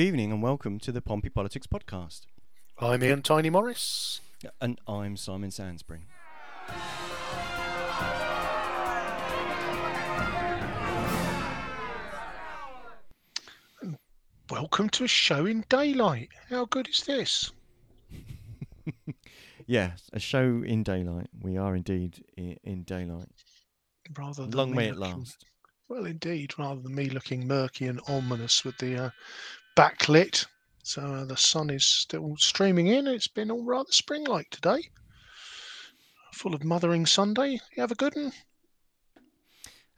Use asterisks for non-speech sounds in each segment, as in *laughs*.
Good evening and welcome to the Pompey Politics Podcast. I'm Ian Tiny Morris. And I'm Simon Sansbury. Welcome to a show in daylight. How good is this? *laughs* yes, a show in daylight. We are indeed in daylight. Rather long may it looking, last. Well, indeed, rather than me looking murky and ominous with the uh, backlit. So uh, the sun is still streaming in. It's been all rather spring-like today. Full of Mothering Sunday. You have a good one?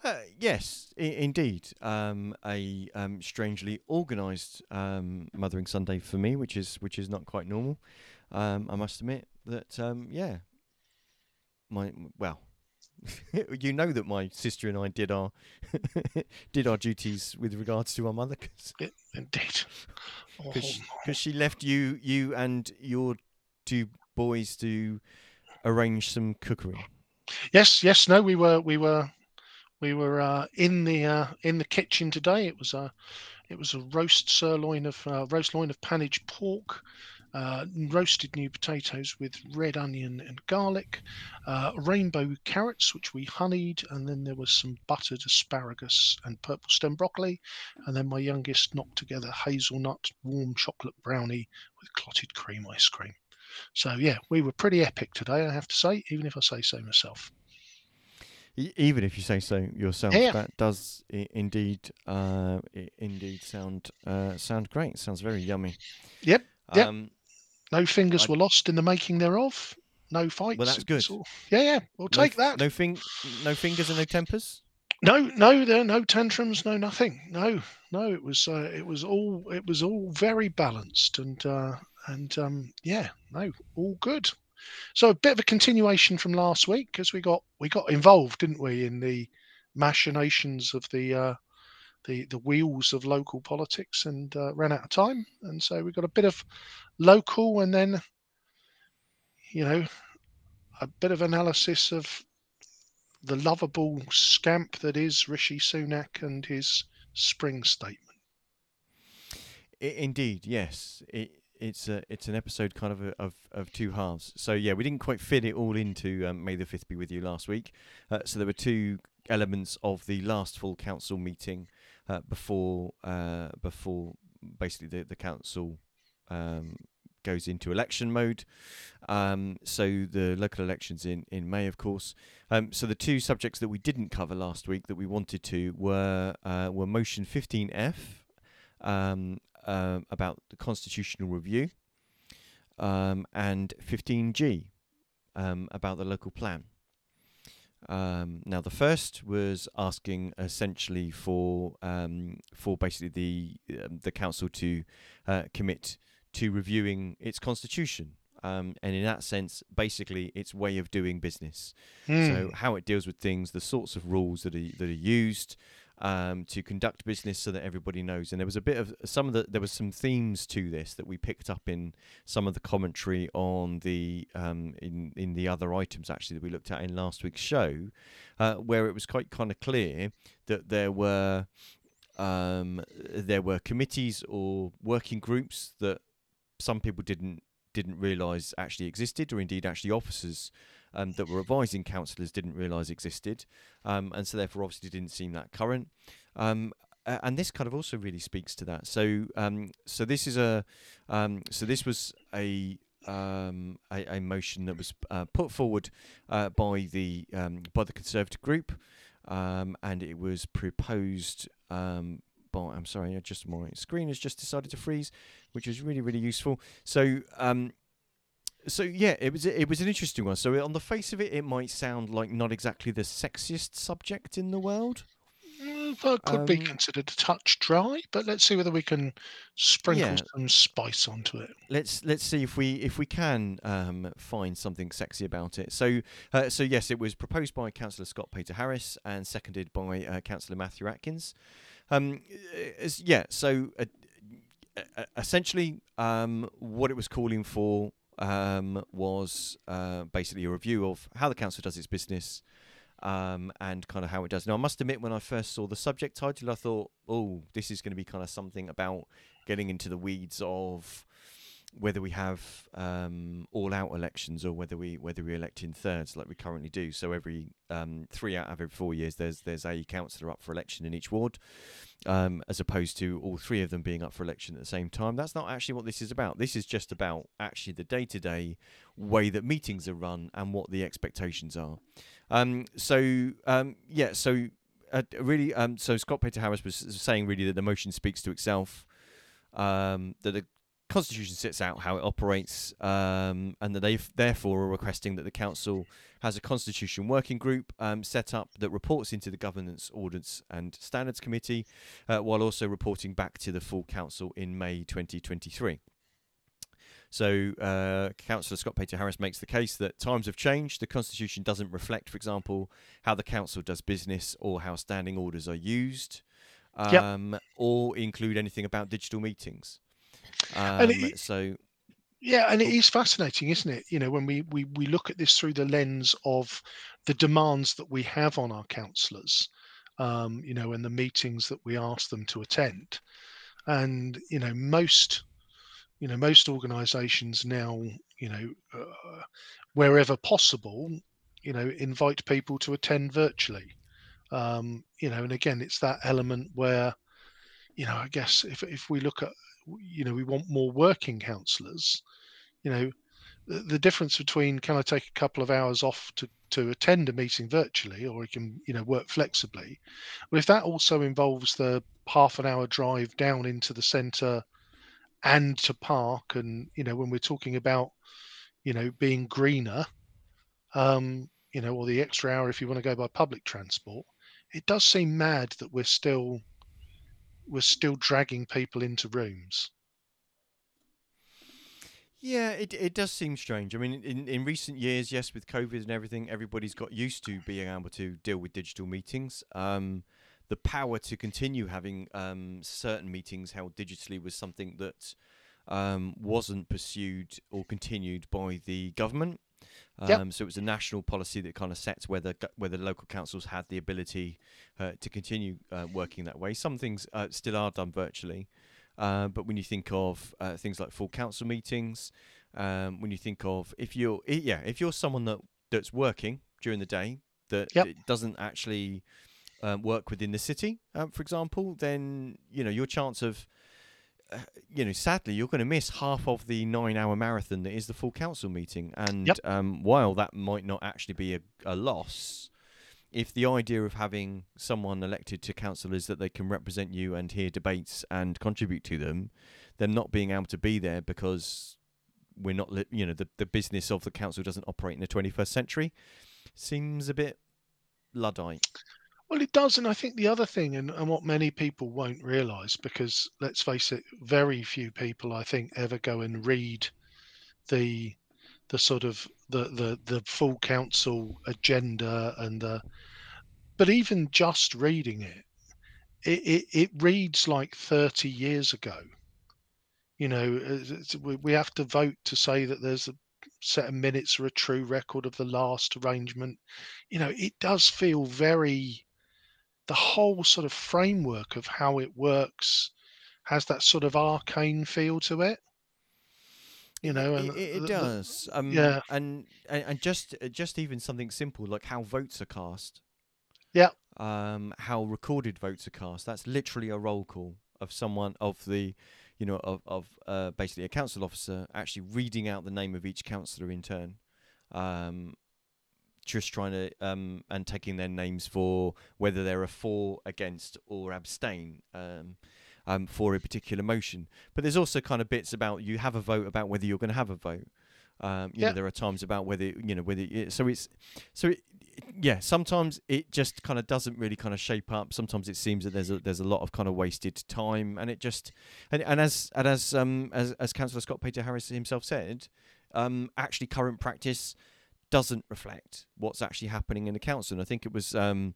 Uh, yes, I- indeed. Um, a um, strangely organised um, Mothering Sunday for me, which is which is not quite normal. Um, I must admit that. Um, yeah, my well, *laughs* you know that my sister and I did our *laughs* did our duties with regards to our mother, cause, indeed, because oh, she left you you and your two boys to arrange some cookery. Yes, yes, no, we were we were we were uh, in the uh, in the kitchen today. It was a it was a roast sirloin of uh, roast loin of pannage pork uh, roasted new potatoes with red onion and garlic, uh, rainbow carrots, which we honeyed, and then there was some buttered asparagus and purple stem broccoli. And then my youngest knocked together hazelnut warm chocolate brownie with clotted cream ice cream. So, yeah, we were pretty epic today, I have to say, even if I say so myself. Even if you say so yourself, yeah. that does indeed, uh, indeed sound uh, sound great. Sounds very yummy. Yep. Yep. Um, no fingers I, were lost in the making thereof. No fights. Well, that's good. All, yeah, yeah. We'll no, take that. No fing, no fingers and no tempers. No, no, there no tantrums, no nothing. No, no. It was uh, it was all it was all very balanced and uh, and um, yeah, no, all good. So a bit of a continuation from last week because we got we got involved, didn't we, in the machinations of the uh, the the wheels of local politics and uh, ran out of time, and so we got a bit of local and then you know a bit of analysis of the lovable scamp that is Rishi Sunak and his spring statement. Indeed, yes. It, it's a, it's an episode kind of a, of of two halves. So yeah, we didn't quite fit it all into um, May the Fifth be with you last week. Uh, so there were two elements of the last full council meeting uh, before uh, before basically the the council um, goes into election mode. Um, so the local elections in, in May, of course. Um, so the two subjects that we didn't cover last week that we wanted to were uh, were motion 15F um, uh, about the constitutional review um, and 15G um, about the local plan. Um, now, the first was asking essentially for um, for basically the um, the council to uh, commit to reviewing its constitution. Um, and in that sense, basically, its way of doing business. Mm. So, how it deals with things, the sorts of rules that are that are used um, to conduct business, so that everybody knows. And there was a bit of some of the there was some themes to this that we picked up in some of the commentary on the um, in in the other items actually that we looked at in last week's show, uh, where it was quite kind of clear that there were um, there were committees or working groups that some people didn't didn't realise actually existed, or indeed actually officers um, that were advising councillors didn't realise existed, um, and so therefore obviously didn't seem that current. Um, and this kind of also really speaks to that. So, um, so this is a, um, so this was a um, a, a, motion that was uh, put forward uh, by the um, by the Conservative group, um, and it was proposed um, by. I'm sorry, just my screen has just decided to freeze which is really really useful. So um, so yeah, it was it was an interesting one. So on the face of it, it might sound like not exactly the sexiest subject in the world. Mm, that could um, be considered a touch dry, but let's see whether we can sprinkle yeah. some spice onto it. Let's let's see if we if we can um, find something sexy about it. So uh, so yes, it was proposed by Councillor Scott Payter-Harris and seconded by uh, Councillor Matthew Atkins. Um, yeah, so uh, essentially, um, what it was calling for um, was uh, basically a review of how the council does its business, um, and kind of how it does. Now, I must admit, when I first saw the subject title, I thought, oh, this is going to be kind of something about getting into the weeds of whether we have um, all-out elections or whether we whether we elect in thirds like we currently do. So every um, three out of every four years, there's there's a councillor up for election in each ward, um, as opposed to all three of them being up for election at the same time. That's not actually what this is about. This is just about actually the day-to-day way that meetings are run and what the expectations are. Um, so um, yeah, so uh, really, um, so Scott Payter-Harris was saying really that the motion speaks to itself. Um, that the Constitution sets out how it operates, um, and that they therefore are requesting that the council has a constitution working group um, set up that reports into the governance, ordinance, and standards committee, uh, while also reporting back to the full council in May 2023. So, uh, Councillor Scott Payter-Harris makes the case that times have changed. The Constitution doesn't reflect, for example, how the council does business or how standing orders are used, um, yep. or include anything about digital meetings. Um, it, so yeah, and it is fascinating, isn't it? You know, when we, we we look at this through the lens of the demands that we have on our councillors, um, you know, and the meetings that we ask them to attend, and you know, most you know most organisations now, you know, uh, wherever possible, you know, invite people to attend virtually. Um, you know, and again, it's that element where, you know, I guess if if we look at you know we want more working councillors. You know the, the, difference between can i take a couple of hours off to to attend a meeting virtually or i can you know work flexibly? But if that also involves the half an hour drive down into the centre and to park and you know when we're talking about you know being greener um you know or the extra hour if you want to go by public transport it does seem mad that we're still we're still dragging people into rooms. Yeah, it it does seem strange. I mean, in, in recent years, yes, with COVID and everything, everybody's got used to being able to deal with digital meetings. Um, the power to continue having um, certain meetings held digitally was something that um, wasn't pursued or continued by the government. Um, yep. So it was a national policy that kind of sets whether whether local councils had the ability uh, to continue uh, working that way. Some things uh, still are done virtually, uh, but when you think of uh, things like full council meetings, um, when you think of if you're yeah if you're someone that that's working during the day that yep. doesn't actually um, work within the city, um, for example, then you know your chance of you know, sadly, you're going to miss half of the nine-hour marathon that is the full council meeting. And yep. um, while that might not actually be a, a, loss, if the idea of having someone elected to council is that they can represent you and hear debates and contribute to them, then not being able to be there because we're not, li- you know, the the business of the council doesn't operate in the 21st century, seems a bit luddite. Well, it does, and I think the other thing, and, and what many people won't realise, because let's face it, very few people, I think, ever go and read the the sort of the the the full council agenda and the, but even just reading it, it it, it reads like thirty years ago. You know, we have to vote to say that there's a set of minutes or a true record of the last arrangement. You know, it does feel very the whole sort of framework of how it works has that sort of arcane feel to it you know and it, it the, does um, yeah. and, and just uh, just even something simple like how votes are cast. Yeah. Um how recorded votes are cast. That's literally a roll call of someone of the you know of of uh, basically a council officer actually reading out the name of each councillor in turn. Um just trying to um, and taking their names for whether they're a for, against, or abstain um, um, for a particular motion. But there's also kind of bits about you have a vote about whether you're going to have a vote. Um, you yeah. know, there are times about whether you know whether it, so it's so it, yeah. Sometimes it just kind of doesn't really kind of shape up. Sometimes it seems that there's a there's a lot of kind of wasted time, and it just and, and as and as um as as Councillor Scott Payter-Harris himself said, um actually current practice doesn't reflect what's actually happening in the council. And I think it was um,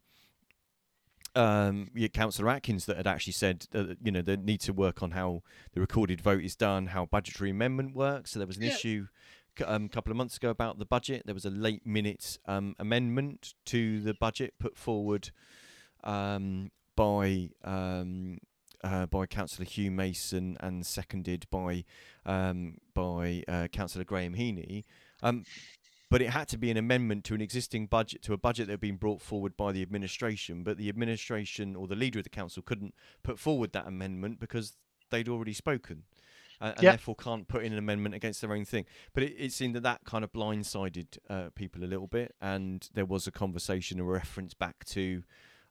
um, yeah, Councillor Atkins that had actually said, that, you know, they need to work on how the recorded vote is done, how budgetary amendment works. So there was an yeah. issue a um, couple of months ago about the budget. There was a late minute um, amendment to the budget put forward um, by um, uh, by Councillor Hugh Mason and seconded by um, by uh, Councillor Graham Heaney. But it had to be an amendment to an existing budget, to a budget that had been brought forward by the administration. But the administration or the leader of the council couldn't put forward that amendment because they'd already spoken. Uh, and Yep. therefore can't put in an amendment against their own thing. But it, it seemed that that kind of blindsided uh, people a little bit, and there was a conversation, a reference back to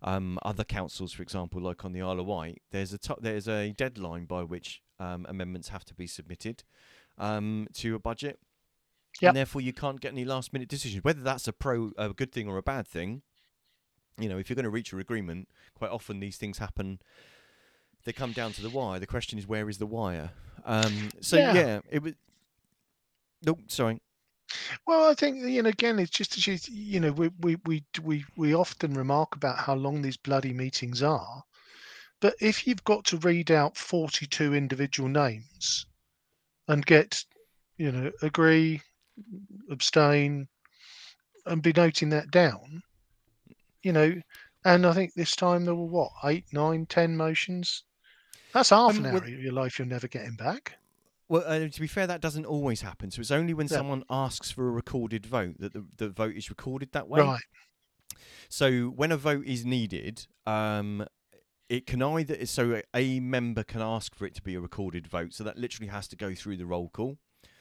um, other councils, for example, like on the Isle of Wight. There's a there's a deadline by which um, amendments have to be submitted um, to a budget, Yep. and therefore you can't get any last minute decisions. Whether that's a pro a good thing or a bad thing, you know, if you're going to reach an agreement, quite often these things happen. They come down to the wire. The question is, where is the wire? Um, so Yeah. yeah. it was. No, sorry. Well, I think you know. Again, it's just as you, you know, we we we we we often remark about how long these bloody meetings are, but if you've got to read out forty-two individual names and get, you know, agree, abstain, and be noting that down, you know, and I think this time there were what eight, nine, ten motions. That's half Um, an with- hour of your life you're never getting back. Well, uh, to be fair, that doesn't always happen. So it's only when Yeah. someone asks for a recorded vote that the, the vote is recorded that way. Right. So when a vote is needed, um, it can either so a member can ask for it to be a recorded vote. So that literally has to go through the roll call.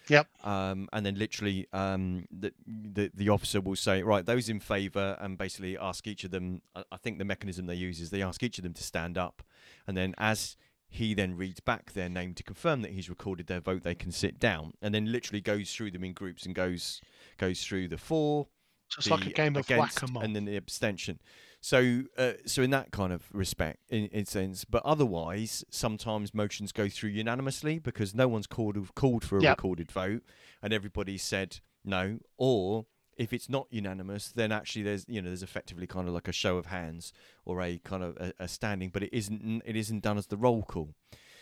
Yep. Um, and then literally, um, the, the the officer will say, right, those in favour, and basically ask each of them. I, I think the mechanism they use is they ask each of them to stand up, and then as he then reads back their name to confirm that he's recorded their vote, they can sit down, and then literally goes through them in groups and goes goes through the four, It's like a game of whack a mole. and then the abstention. So, uh, so in that kind of respect, in, in sense, but otherwise, sometimes motions go through unanimously because no one's called called for a Yep. recorded vote, and everybody said no. Or if it's not unanimous, then actually there's you know there's effectively kind of like a show of hands or a kind of a, a standing, but it isn't it isn't done as the roll call.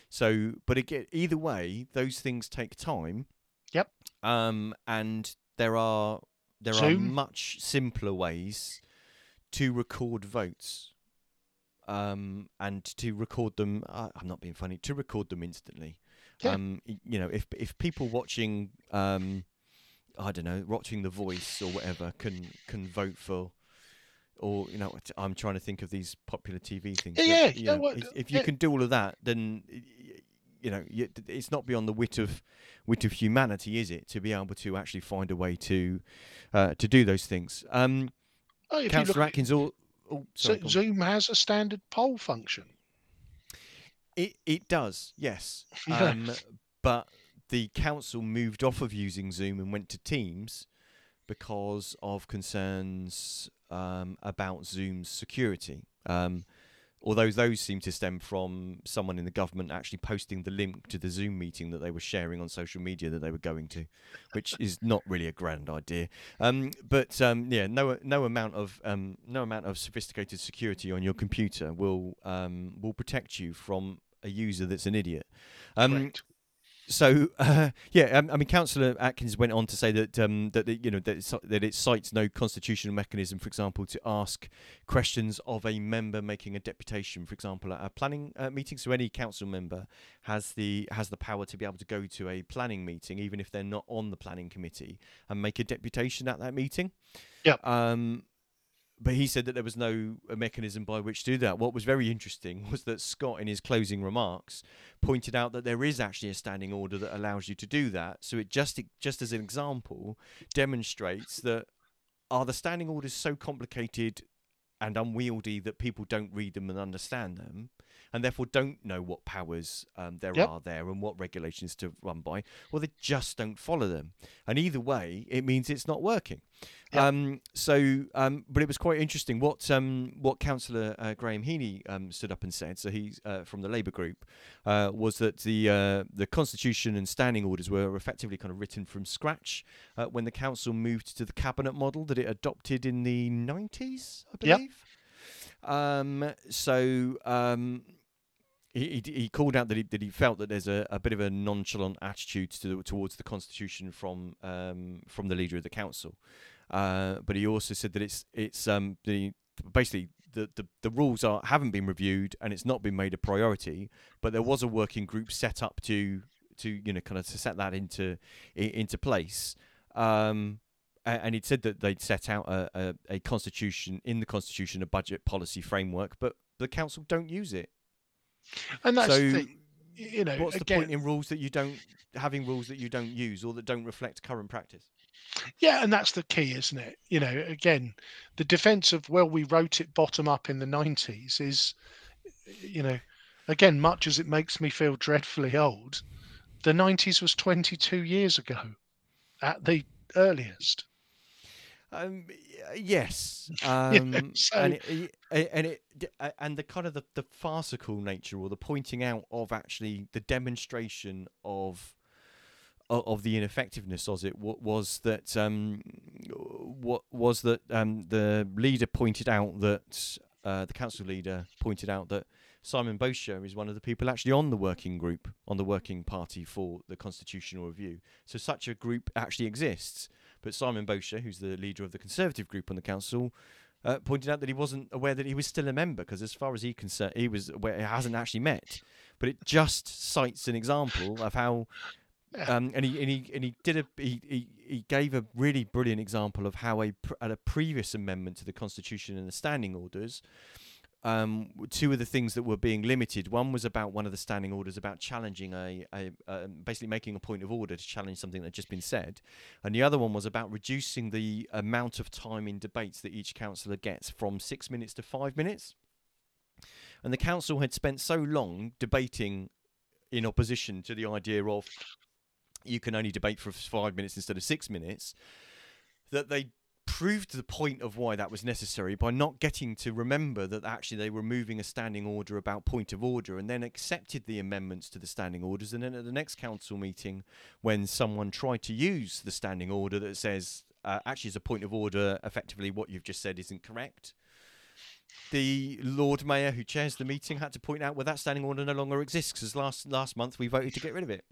So, but again, either way, those things take time. Yep. Um, and there are there are much simpler ways to record votes. Um, and to record them, uh, I'm not being funny. To record them instantly. Yeah. Um, you know, if if people watching, um, I don't know, watching The Voice or whatever can can vote for, or you know, I'm trying to think of these popular TV things. Yeah, that, yeah, you know, if, if you yeah. can do all of that, then you know, it's not beyond the wit of wit of humanity, is it, to be able to actually find a way to uh, to do those things? Um, Oh, if you look Councillor Atkins, all. Oh, sorry, on. Zoom has a standard poll function. It it does, yes. *laughs* Um, but the council moved off of using Zoom and went to Teams because of concerns um, about Zoom's security. Um, although those seem to stem from someone in the government actually posting the link to the Zoom meeting that they were sharing on social media that they were going to, which is not really a grand idea. Um, but um, yeah, no no amount of um, no amount of sophisticated security on your computer will um, will protect you from a user that's an idiot. Um. So *laughs* uh, yeah, um, I mean, Councillor Atkins went on to say that um, that you know that, it's, that it cites no constitutional mechanism, for example, to ask questions of a member making a deputation, for example, at a planning uh, meeting. So any council member has the has the power to be able to go to a planning meeting, even if they're not on the planning committee, and make a deputation at that meeting. Yep. Um, but he said that there was no uh, mechanism by which to do that. What was very interesting *laughs* was that Scott, in his closing remarks, pointed out that there is actually a standing order that allows you to do that. So it just just as an example demonstrates that are the standing orders so complicated and unwieldy that people don't read them and understand them, and therefore don't know what powers um, there Yep. are there and what regulations to run by, or they just don't follow them. And either way, it means it's not working. Yep. Um, so, um, but it was quite interesting what um, what Councillor uh, Graham Heaney um, stood up and said. So he's uh, from the Labour group, uh, was that the uh, the constitution and standing orders were effectively kind of written from scratch uh, when the council moved to the cabinet model that it adopted in the nineties, I Yep. believe. Um, so um, he, he, called out that he that he felt that there's a, a bit of a nonchalant attitude to, towards the constitution from um, from the leader of the council, uh, but he also said that it's it's um, the basically the, the, the rules are haven't been reviewed and it's not been made a priority, but there was a working group set up to to you know kind of to set that into into place. Um, and he'd said that they'd set out a, a, a, constitution in the constitution a budget policy framework, but the council don't use it. And that's so, the, you know, what's again, the point in rules that you don't having rules that you don't use or that don't reflect current practice? Yeah, and that's the key, isn't it? You know, again, the defence of well, we wrote it bottom up in the '90s is, you know, again, much as it makes me feel dreadfully old, the '90s was 22 years ago, at the earliest. Um, yes, *laughs* um, yeah, so... and it, and it and the kind of the, the farcical nature or the pointing out of actually the demonstration of of the ineffectiveness of it was that um, what was that um, the leader pointed out that uh, the council leader pointed out that Simon Bosher is one of the people actually on the working group on the working party for the constitutional review. So such a group actually exists. But Simon Bosher, who's the leader of the Conservative group on the council, uh, pointed out that he wasn't aware that he was still a member because, as far as he concerned, he was aware he hasn't actually met. But it just cites an example of how, um, and he and he and he did a he, he, he gave a really brilliant example of how a at a previous amendment to the constitution and the standing orders um, two of the things that were being limited. One was about one of the standing orders about challenging a, a, a, basically making a point of order to challenge something that had just been said, and the other one was about reducing the amount of time in debates that each councillor gets from six minutes to five minutes. And the council had spent so long debating in opposition to the idea of you can only debate for five minutes instead of six minutes that they proved the point of why that was necessary by not getting to remember that actually they were moving a standing order about point of order and then accepted the amendments to the standing orders. And then at the next council meeting, when someone tried to use the standing order that says, uh, actually, as a point of order, effectively what you've just said isn't correct. The Lord Mayor, who chairs the meeting, had to point out well that standing order no longer exists because last last month we voted to get rid of it.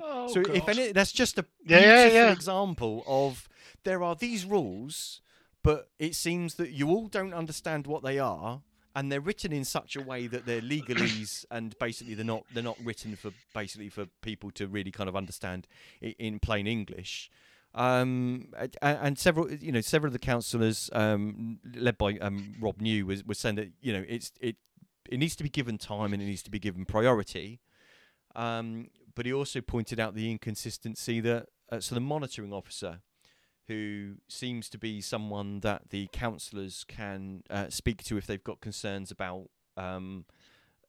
Oh, so God. if any, that's just a yeah, yeah, yeah. example of there are these rules, but it seems that you all don't understand what they are, and they're written in such a way that they're legalese, *coughs* and basically they're not they're not written for basically for people to really kind of understand in plain English. Um, and, and, several, you know, several of the councillors, um, led by um, Rob New, was, was saying that you know it's it it needs to be given time and it needs to be given priority. Um, but he also pointed out the inconsistency that uh, so the monitoring officer, who seems to be someone that the councillors can uh, speak to if they've got concerns about um,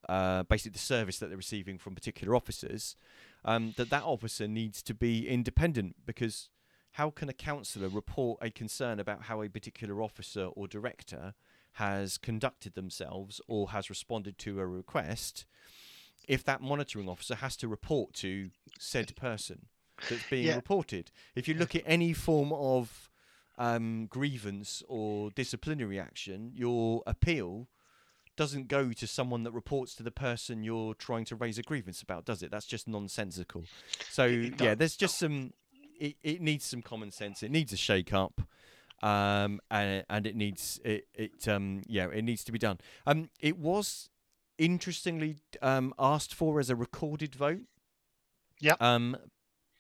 uh, basically the service that they're receiving from particular officers, um, that that officer needs to be independent because how can a councillor report a concern about how a particular officer or director has conducted themselves or has responded to a request if that monitoring officer has to report to said person that's being yeah. reported. If you look at any form of um, grievance or disciplinary action, your appeal doesn't go to someone that reports to the person you're trying to raise a grievance about, does it? That's just nonsensical. So yeah, there's just some. It, it needs some common sense. It needs a shake up. Um, and and it needs it, it um yeah it needs to be done. Um, it was interestingly um, asked for as a recorded vote. Yeah. Um,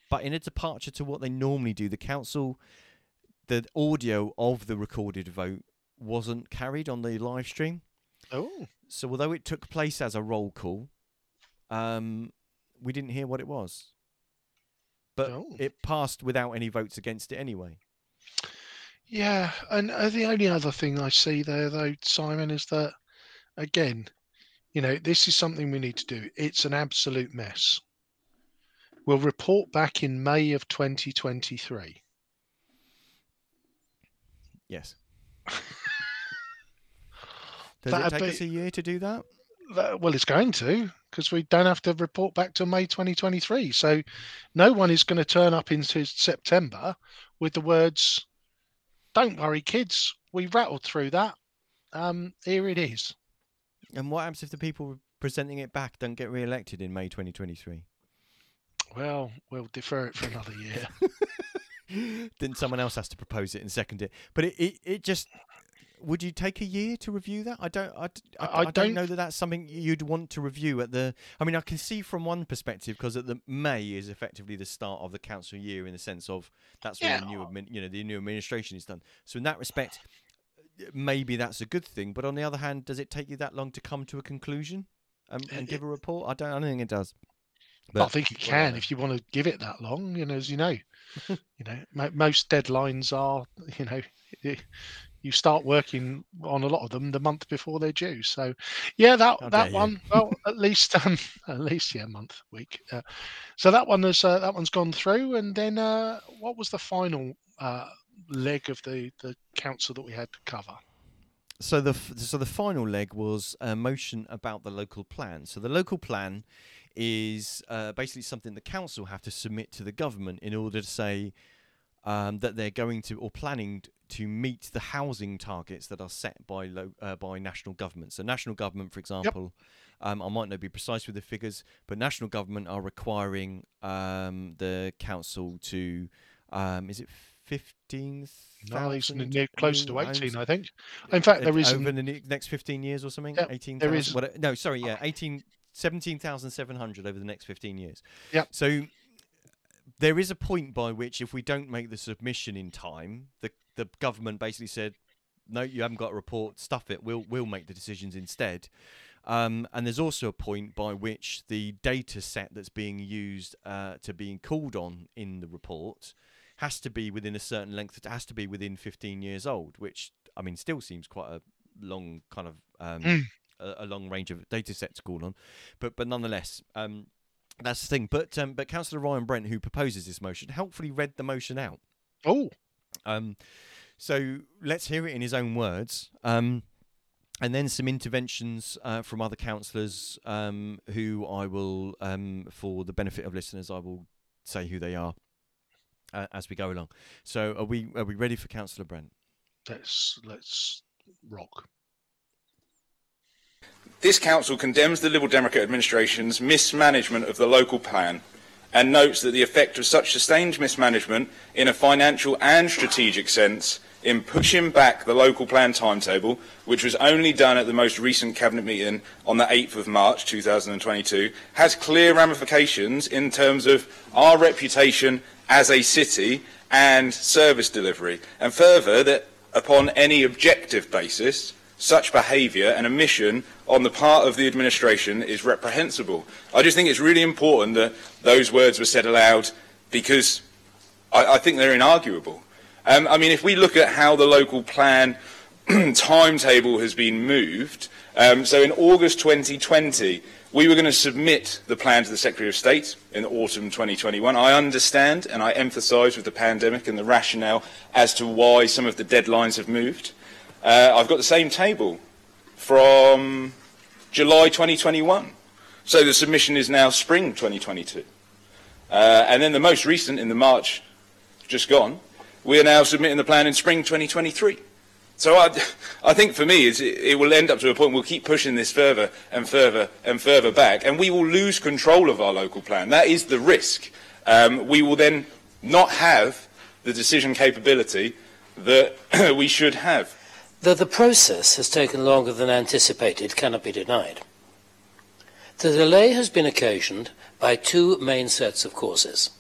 but in a departure to what they normally do, the council, the audio of the recorded vote wasn't carried on the live stream. Oh. So although it took place as a roll call, um, we didn't hear what it was. But oh. it passed without any votes against it anyway. Yeah, and uh, the only other thing I see there, though, Simon, is that again, you know, this is something we need to do. It's an absolute mess. We'll report back in May of 2023. Yes. *laughs* Does That'd it take be, us a year to do that? that well, it's going to because we don't have to report back to May 2023. So no one is going to turn up into September with the words, "Don't worry, kids, we rattled through that. Um, here it is." And what happens if the people presenting it back don't get re-elected in May 2023? Well, we'll defer it for another year. *laughs* *laughs* then someone else has to propose it and second it. But it, it, it just would you take a year to review that? I don't. I, I, I, I don't, don't, know that that's something you'd want to review at the. I mean, I can see from one perspective because at the May is effectively the start of the council year in the sense of that's when yeah. the new admin, you know the new administration is done. So in that respect, maybe that's a good thing. But on the other hand, does it take you that long to come to a conclusion and, and give a report? I don't. I don't think it does. But, I think it can whatever. if you want to give it that long. You know, as you know, *laughs* you know, most deadlines are, you know, you start working on a lot of them the month before they're due. So, yeah, that How that one, well, at least um, *laughs* at least yeah, month week. Uh, so that one is uh, that one's gone through, and then uh, what was the final uh, leg of the the council that we had to cover? So the so the final leg was a motion about the local plan. So the local plan is uh, basically something the council have to submit to the government in order to say um, that they're going to or planning to meet the housing targets that are set by lo- uh, by national government. So national government, for example, yep. um, I might not be precise with the figures, but national government are requiring um, the council to um, is it fifteen? No, it's near close to eighteen, I think. In fact, there is over the next fifteen years or something. Yep, eighteen. There is. What, no, sorry, yeah, eighteen. 17,700 over the next 15 years. Yeah. So there is a point by which if we don't make the submission in time, the the government basically said, "No, you haven't got a report. Stuff it. We'll we'll make the decisions instead." Um, and there's also a point by which the data set that's being used uh, to being called on in the report has to be within a certain length. It has to be within 15 years old, which I mean still seems quite a long kind of um, mm. a, a, long range of data sets to call on, but but nonetheless. Um, that's the thing, but um, but Councillor Ryan Brent, who proposes this motion, helpfully read the motion out. Oh, um, so let's hear it in his own words. Um, and then some interventions uh, from other councillors um, who I will, um, for the benefit of listeners, I will say who they are uh, as we go along. So are we are we ready for Councillor Brent? Let's let's rock. This council condemns the Liberal Democrat administration's mismanagement of the local plan and notes that the effect of such sustained mismanagement in a financial and strategic sense in pushing back the local plan timetable, which was only done at the most recent Cabinet meeting on the 8th of March 2022, has clear ramifications in terms of our reputation as a city and service delivery, and further that upon any objective basis, such behaviour and omission on the part of the administration is reprehensible. I just think it's really important that those words were said aloud because I, I think they're inarguable. Um, I mean, if we look at how the local plan *clears throat* timetable has been moved, um, so in August 2020, we were going to submit the plan to the Secretary of State in autumn 2021. I understand and I emphasise with the pandemic and the rationale as to why some of the deadlines have moved. Uh, I've got the same table from July 2021. So the submission is now spring 2022. Uh, and then the most recent, in the March just gone, we are now submitting the plan in spring 2023. So I, I think for me, it, it will end up to a point we'll keep pushing this further and further and further back, and we will lose control of our local plan. That is the risk. Um, we will then not have the decision capability that *clears throat* we should have. Though the process has taken longer than anticipated cannot be denied. The delay has been occasioned by two main sets of causes.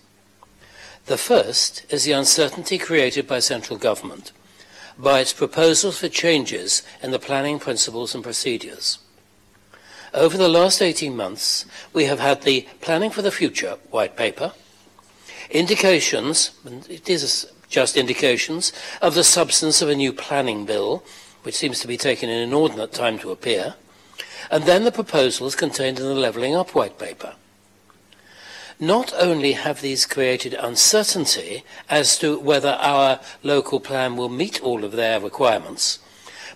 The first is the uncertainty created by central government by its proposals for changes in the planning principles and procedures. Over the last 18 months, we have had the Planning for the Future white paper, indications, and it is just indications of the substance of a new planning bill, which seems to be taking an inordinate time to appear, and then the proposals contained in the Levelling Up White Paper. Not only have these created uncertainty as to whether our local plan will meet all of their requirements,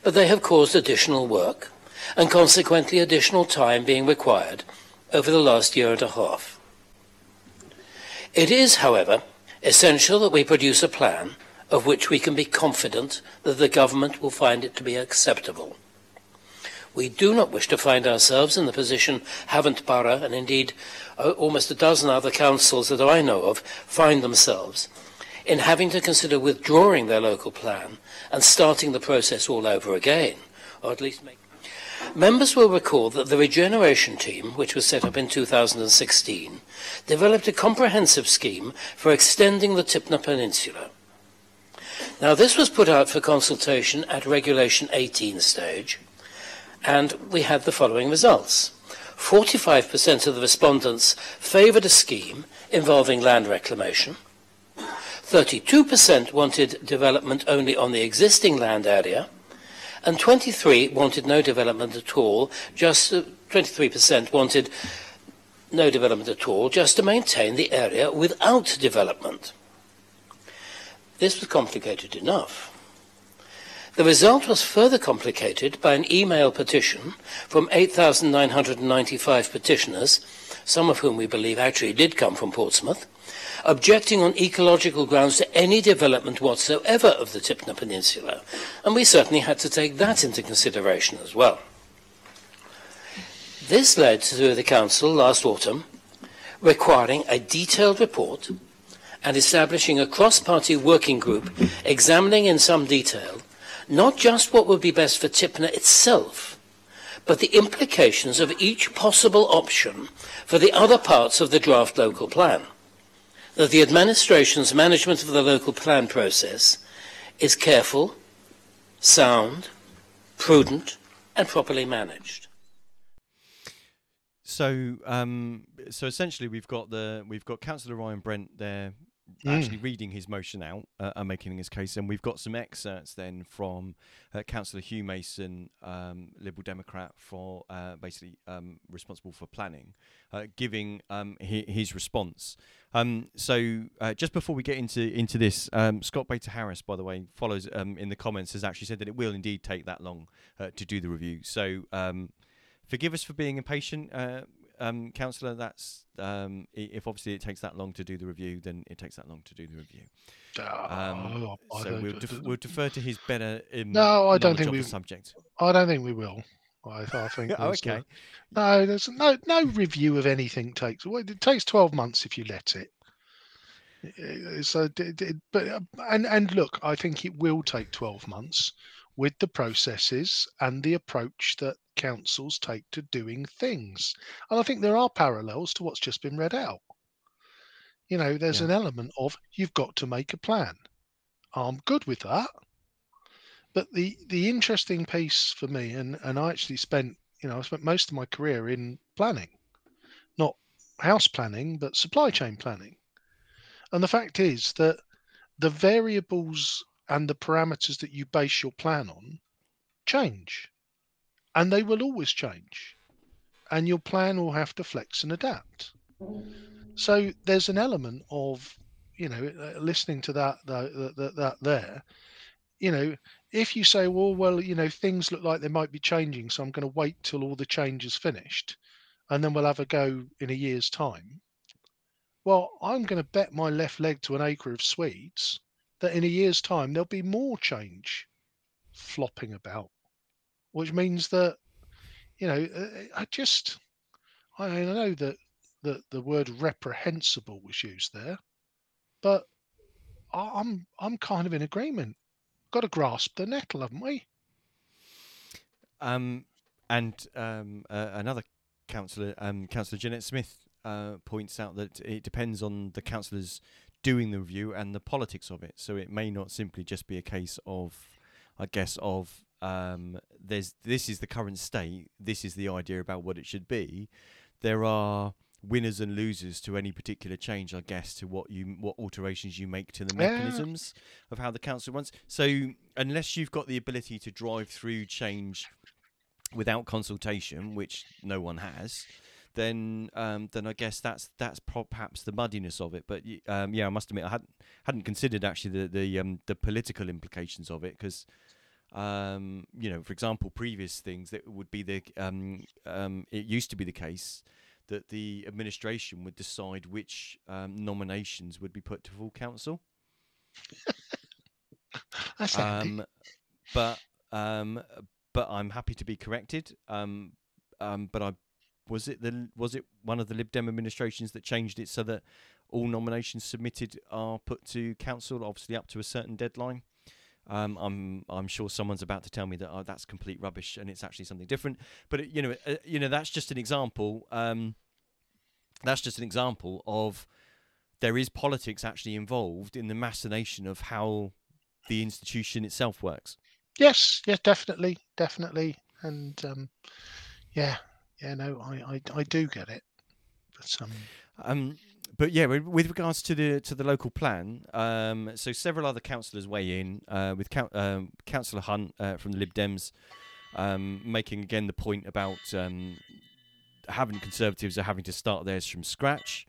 but they have caused additional work and consequently additional time being required over the last year and a half. It is, however, essential that we produce a plan of which we can be confident that the government will find it to be acceptable. We do not wish to find ourselves in the position Havant Borough and indeed uh, almost a dozen other councils that I know of find themselves in having to consider withdrawing their local plan and starting the process all over again, or at least make Members will recall that the Regeneration Team, which was set up in 2016, developed a comprehensive scheme for extending the Tipner Peninsula. Now, this was put out for consultation at Regulation 18 stage, and we had the following results. 45% of the respondents favoured a scheme involving land reclamation. 32% wanted development only on the existing land area and 23 wanted no development at all, just uh, 23% wanted no development at all, just to maintain the area without development. This was complicated enough. The result was further complicated by an email petition from 8,995 petitioners, some of whom we believe actually did come from Portsmouth, objecting on ecological grounds to any development whatsoever of the Tipner Peninsula, and we certainly had to take that into consideration as well. This led to the Council last autumn requiring a detailed report and establishing a cross-party working group examining in some detail not just what would be best for Tipner itself, but the implications of each possible option for the other parts of the draft local plan that the administration's management of the local plan process is careful, sound, prudent, and properly managed. So, um, so essentially, we've got the we've got Councillor Ryan Brent there mm. actually reading his motion out uh, and making his case. And we've got some excerpts then from uh, Councillor Hugh Mason, um, Liberal Democrat, for uh, basically um, responsible for planning, uh, giving um, his, his response. Um, so uh, just before we get into into this, um, Scott Payter-Harris, by the way, follows um, in the comments has actually said that it will indeed take that long uh, to do the review. So forgive us for being impatient um, councillor, that's um, if obviously it takes that long to do the review, then it takes that long to do the review. Um, oh, so we'll, def- *laughs* we'll, defer to his better. In no, I don't think we subject. I don't think we will. I, I think. *laughs* oh, okay. no, there's no no review of anything takes. Well, it takes twelve months if you let it. So, but and and look, I think it will take twelve months with the processes and the approach that councils take to doing things. And I think there are parallels to what's just been read out. You know, there's yeah. an element of you've got to make a plan. I'm good with that. But the the interesting piece for me, and and I actually spent, you know, I spent most of my career in planning, not house planning, but supply chain planning. And the fact is that the variables and the parameters that you base your plan on change. And they will always change. And your plan will have to flex and adapt. So there's an element of you know uh, listening to that that, that, that there. You know if you say well well you know things look like they might be changing so i'm going to wait till all the change is finished and then we'll have a go in a year's time well i'm going to bet my left leg to an acre of swedes that in a year's time there'll be more change flopping about which means that you know uh, uh, I just I know that that the word reprehensible was used there, but I'm I'm kind of in agreement. Got to grasp the nettle, haven't we? Um, and um, uh, another councillor, um, councillor Jeanette Smith, uh, points out that it depends on the councillors doing the review and the politics of it. So it may not simply just be a case of, I guess, of um, there's this is the current state. This is the idea about what it should be. There are winners and losers to any particular change, I guess, to what you what alterations you make to the mechanisms yeah. of how the council runs. So unless you've got the ability to drive through change without consultation, which no one has, then um, then I guess that's that's perhaps the muddiness of it. But um, yeah, I must admit I hadn't hadn't considered actually the the um, the political implications of it because um, you know, for example, previous things that would be the um, um, it used to be the case that the administration would decide which um, nominations would be put to full council. *laughs* That's um, but um, but I'm happy to be corrected. Um, um, but I was it the was it one of the Lib Dem administrations that changed it so that all nominations submitted are put to council, obviously up to a certain deadline. Um, I'm I'm sure someone's about to tell me that oh, that's complete rubbish and it's actually something different. But it, you know, uh, you know that's just an example. Um, that's just an example of there is politics actually involved in the machination of how the institution itself works. Yes, yes, definitely, definitely, and um, yeah, yeah, no, I, I, I do get it, but um, um, but yeah, with regards to the to the local plan, um, so several other councillors weigh in uh, with Count, um, Councillor Hunt uh, from the Lib Dems um, making again the point about um, having Conservatives are having to start theirs from scratch.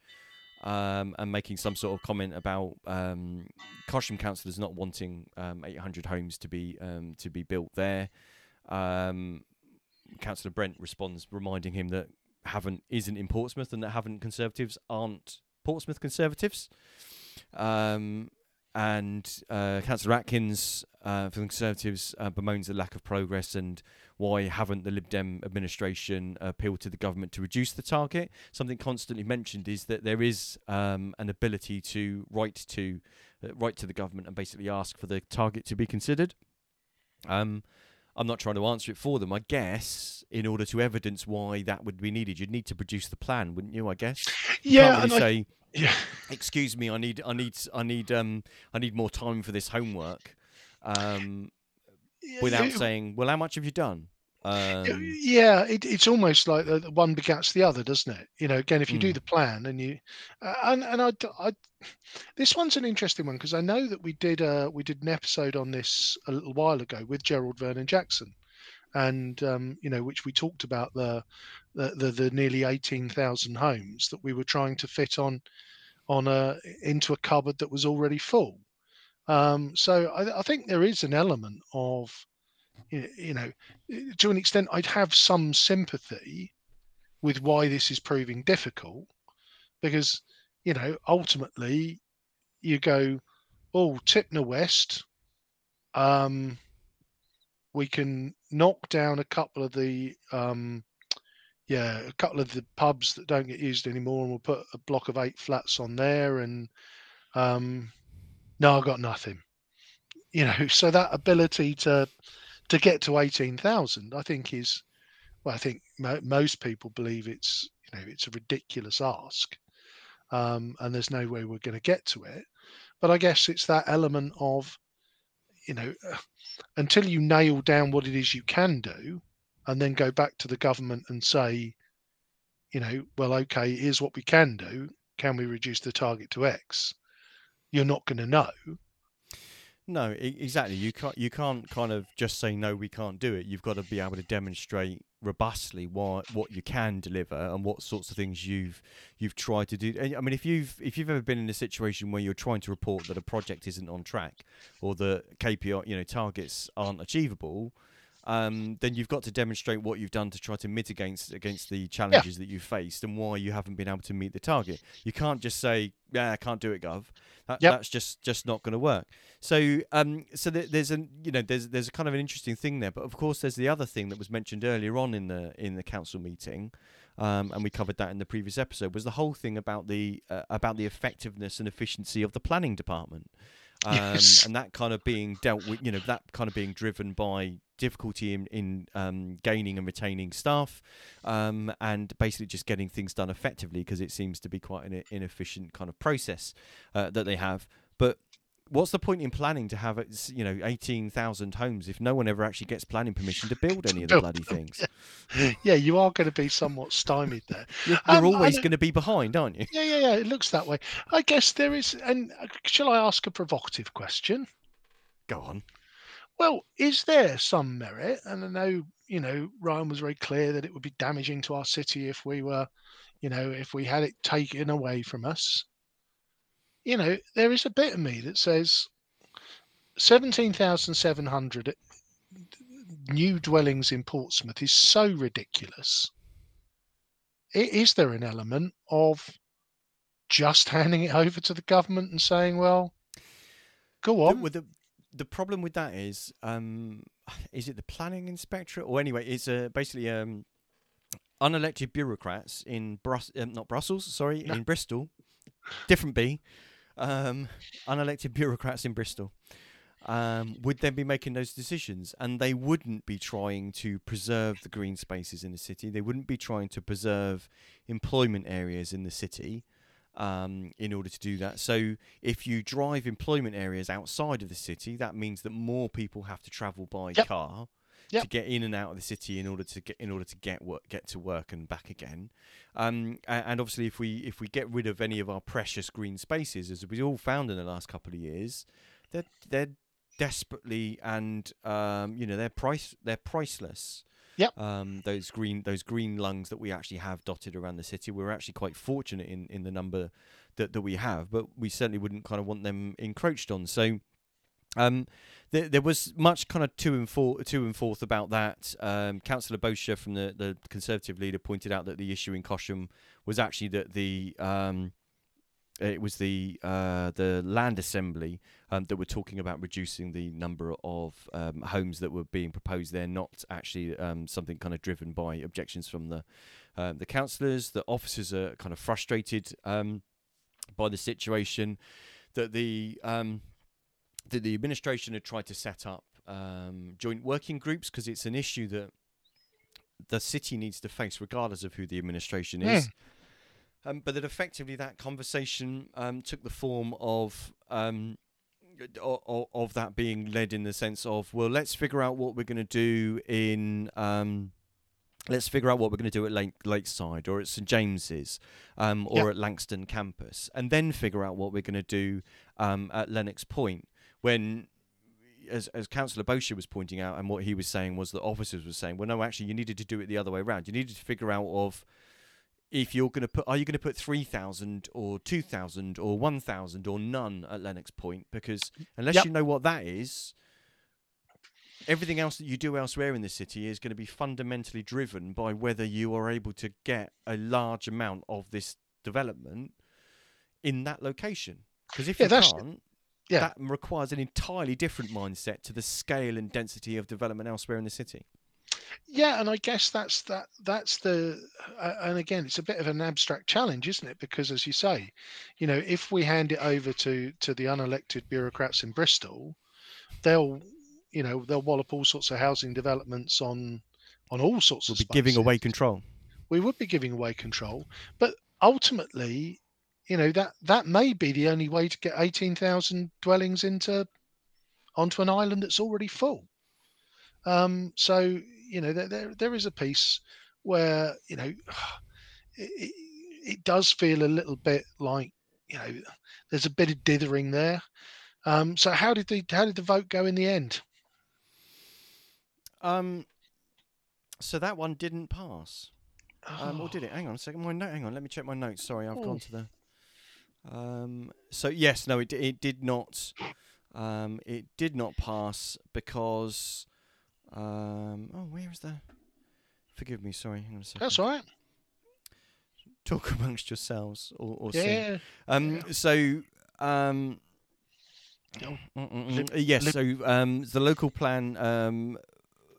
Um, and making some sort of comment about um, Cosham councillors not wanting um, 800 homes to be um, to be built there. Um, Councillor Brent responds, reminding him that Havant isn't in Portsmouth and that Havant Conservatives aren't Portsmouth Conservatives. Um, and uh, Councillor Atkins uh, for the Conservatives uh, bemoans the lack of progress and why haven't the Lib Dem administration appealed to the government to reduce the target? Something constantly mentioned is that there is um, an ability to write to uh, write to the government and basically ask for the target to be considered. Um, I'm not trying to answer it for them. I guess in order to evidence why that would be needed, you'd need to produce the plan, wouldn't you? I guess. You yeah. Really say, I, yeah. Excuse me. I need. I need. I need. Um. I need more time for this homework. Um. Without it, saying, well, how much have you done? Um, yeah, it, it's almost like the, one begats the other, doesn't it? You know, again, if you mm. do hmm. the plan and you, uh, and and I, I, *sighs* this one's an interesting one because I know that we did uh we did an episode on this a little while ago with Gerald Vernon Jackson, and um, you know, which we talked about the the the, the nearly eighteen thousand homes that we were trying to fit on on a into a cupboard that was already full. Um, so I, I think there is an element of you know, to an extent, I'd have some sympathy with why this is proving difficult because, you know, ultimately you go, oh, Tipner West, um, we can knock down a couple of the, um, yeah, a couple of the pubs that don't get used anymore, and we'll put a block of eight flats on there. And um, no, I've got nothing. You know, *laughs* so that ability to to get to 18,000, I think is, well, I think mo- most people believe it's, you know, it's a ridiculous ask. Um, and there's no way we're going to get to it. But I guess it's that element of, you know, *sighs* until you nail down what it is you can do, and then go back to the government and say, you know, well, okay, here's what we can do. Can we reduce the target to X? You're not going to know. No, exactly. You can't. You can't kind of just say no. We can't do it. You've got to be able to demonstrate robustly what what you can deliver and what sorts of things you've you've tried to do. I mean, if you've if you've ever been in a situation where you're trying to report that a project isn't on track or the KPI, you know, targets aren't achievable, um, then you've got to demonstrate what you've done to try to mitigate against the challenges yeah. that you've faced and why you haven't been able to meet the target. You can't just say, "Yeah, I can't do it, Gov." That, yep. That's just just not going to work. So, um, so there's a you know there's there's a kind of an interesting thing there, but of course there's the other thing that was mentioned earlier on in the in the council meeting, um, and we covered that in the previous episode was the whole thing about the uh, about the effectiveness and efficiency of the planning department. *laughs* Um, yes. and that kind of being dealt with, you know, that kind of being driven by difficulty in, in um, gaining and retaining staff, um, and basically just getting things done effectively because it seems to be quite an inefficient kind of process uh, that they have. But what's the point in planning to have you know eighteen thousand homes if no one ever actually gets planning permission to build any of the *laughs* bloody things? *laughs* yeah, you are going to be somewhat stymied there. *laughs* You're, you're um, always going to be behind, aren't you? Yeah, yeah, yeah. It looks that way. I guess there is. And uh, shall I ask a provocative question? Go on. Well, is there some merit? And I know you know Ryan was very clear that it would be damaging to our city if we were, you know, if we had it taken away from us you know, there is a bit of me that says 17,700 new dwellings in Portsmouth is so ridiculous. Is there an element of just handing it over to the government and saying, well, go on? The, the, the problem with that is um, is it the planning inspectorate or anyway? It's uh, basically um, unelected bureaucrats in Brus- um, not Brussels, sorry, No. in Bristol, different B, um, unelected bureaucrats in Bristol. Um, would then be making those decisions, and they wouldn't be trying to preserve the green spaces in the city. They wouldn't be trying to preserve employment areas in the city um, in order to do that. So, if you drive employment areas outside of the city, that means that more people have to travel by Yep. car Yep. to get in and out of the city in order to get in order to get work get to work and back again. Um, and obviously, if we if we get rid of any of our precious green spaces, as we've all found in the last couple of years, they're they're desperately and um, you know they're price they're priceless. Yep. Um, those green those green lungs that we actually have dotted around the city, we're actually quite fortunate in, in the number that, that we have, but we certainly wouldn't kind of want them encroached on. So. Um, there, was much kind of to and for, to and forth about that. Um, Councillor Bosher from the, the Conservative leader pointed out that the issue in Cosham was actually that the um, it was the uh, the land assembly um, that were talking about reducing the number of um, homes that were being proposed there, not actually um, something kind of driven by objections from the um, the councillors. The officers are kind of frustrated um, by the situation that the um, that the administration had tried to set up um, joint working groups because it's an issue that the city needs to face regardless of who the administration is. Um, but that effectively that conversation um, took the form of um, of, of that being led in the sense of well, let's figure out what we're going to do in. Um, Let's figure out what we're going to do at Lake, Lakeside or at St James's um, or Yeah. at Langstone campus, and then figure out what we're going to do um, at Lennox Point. When, as as Councillor Bosher was pointing out, and what he was saying was that officers were saying, well, no, actually, you needed to do it the other way around. You needed to figure out of if you're going to put, are you going to put three thousand or two thousand or one thousand or none at Lennox Point? Because unless Yep. you know what that is, everything else that you do elsewhere in the city is going to be fundamentally driven by whether you are able to get a large amount of this development in that location. Because if Yeah, you can't, yeah. that requires an entirely different mindset to the scale and density of development elsewhere in the city. Yeah, and I guess that's that. That's the. Uh, and again, it's a bit of an abstract challenge, isn't it? Because as you say, you know, if we hand it over to to the unelected bureaucrats in Bristol, they'll, you know, they'll wallop all sorts of housing developments on on all sorts We'll of be giving away control. we would be giving away control. But ultimately, you know that that may be the only way to get eighteen thousand dwellings into onto an island that's already full. Um, so you know there, there there is a piece where you know *sighs* it, it, it does feel a little bit like you know there's a bit of dithering there. Um, so how did the how did the vote go in the end? Um, so that one didn't pass. Um, or Oh, did it? Hang on a second. My note. Hang on. Let me check my notes. Sorry, I've Oh. gone to the. Um. So yes, no, it it did not. Um. It did not pass because. Um. Oh, where is the? Forgive me. Sorry. Hang on a second. That's all right. Talk amongst yourselves or, or. Yeah. Um. So. Um. Oh, mm, mm, mm, yes. so um, the local plan um,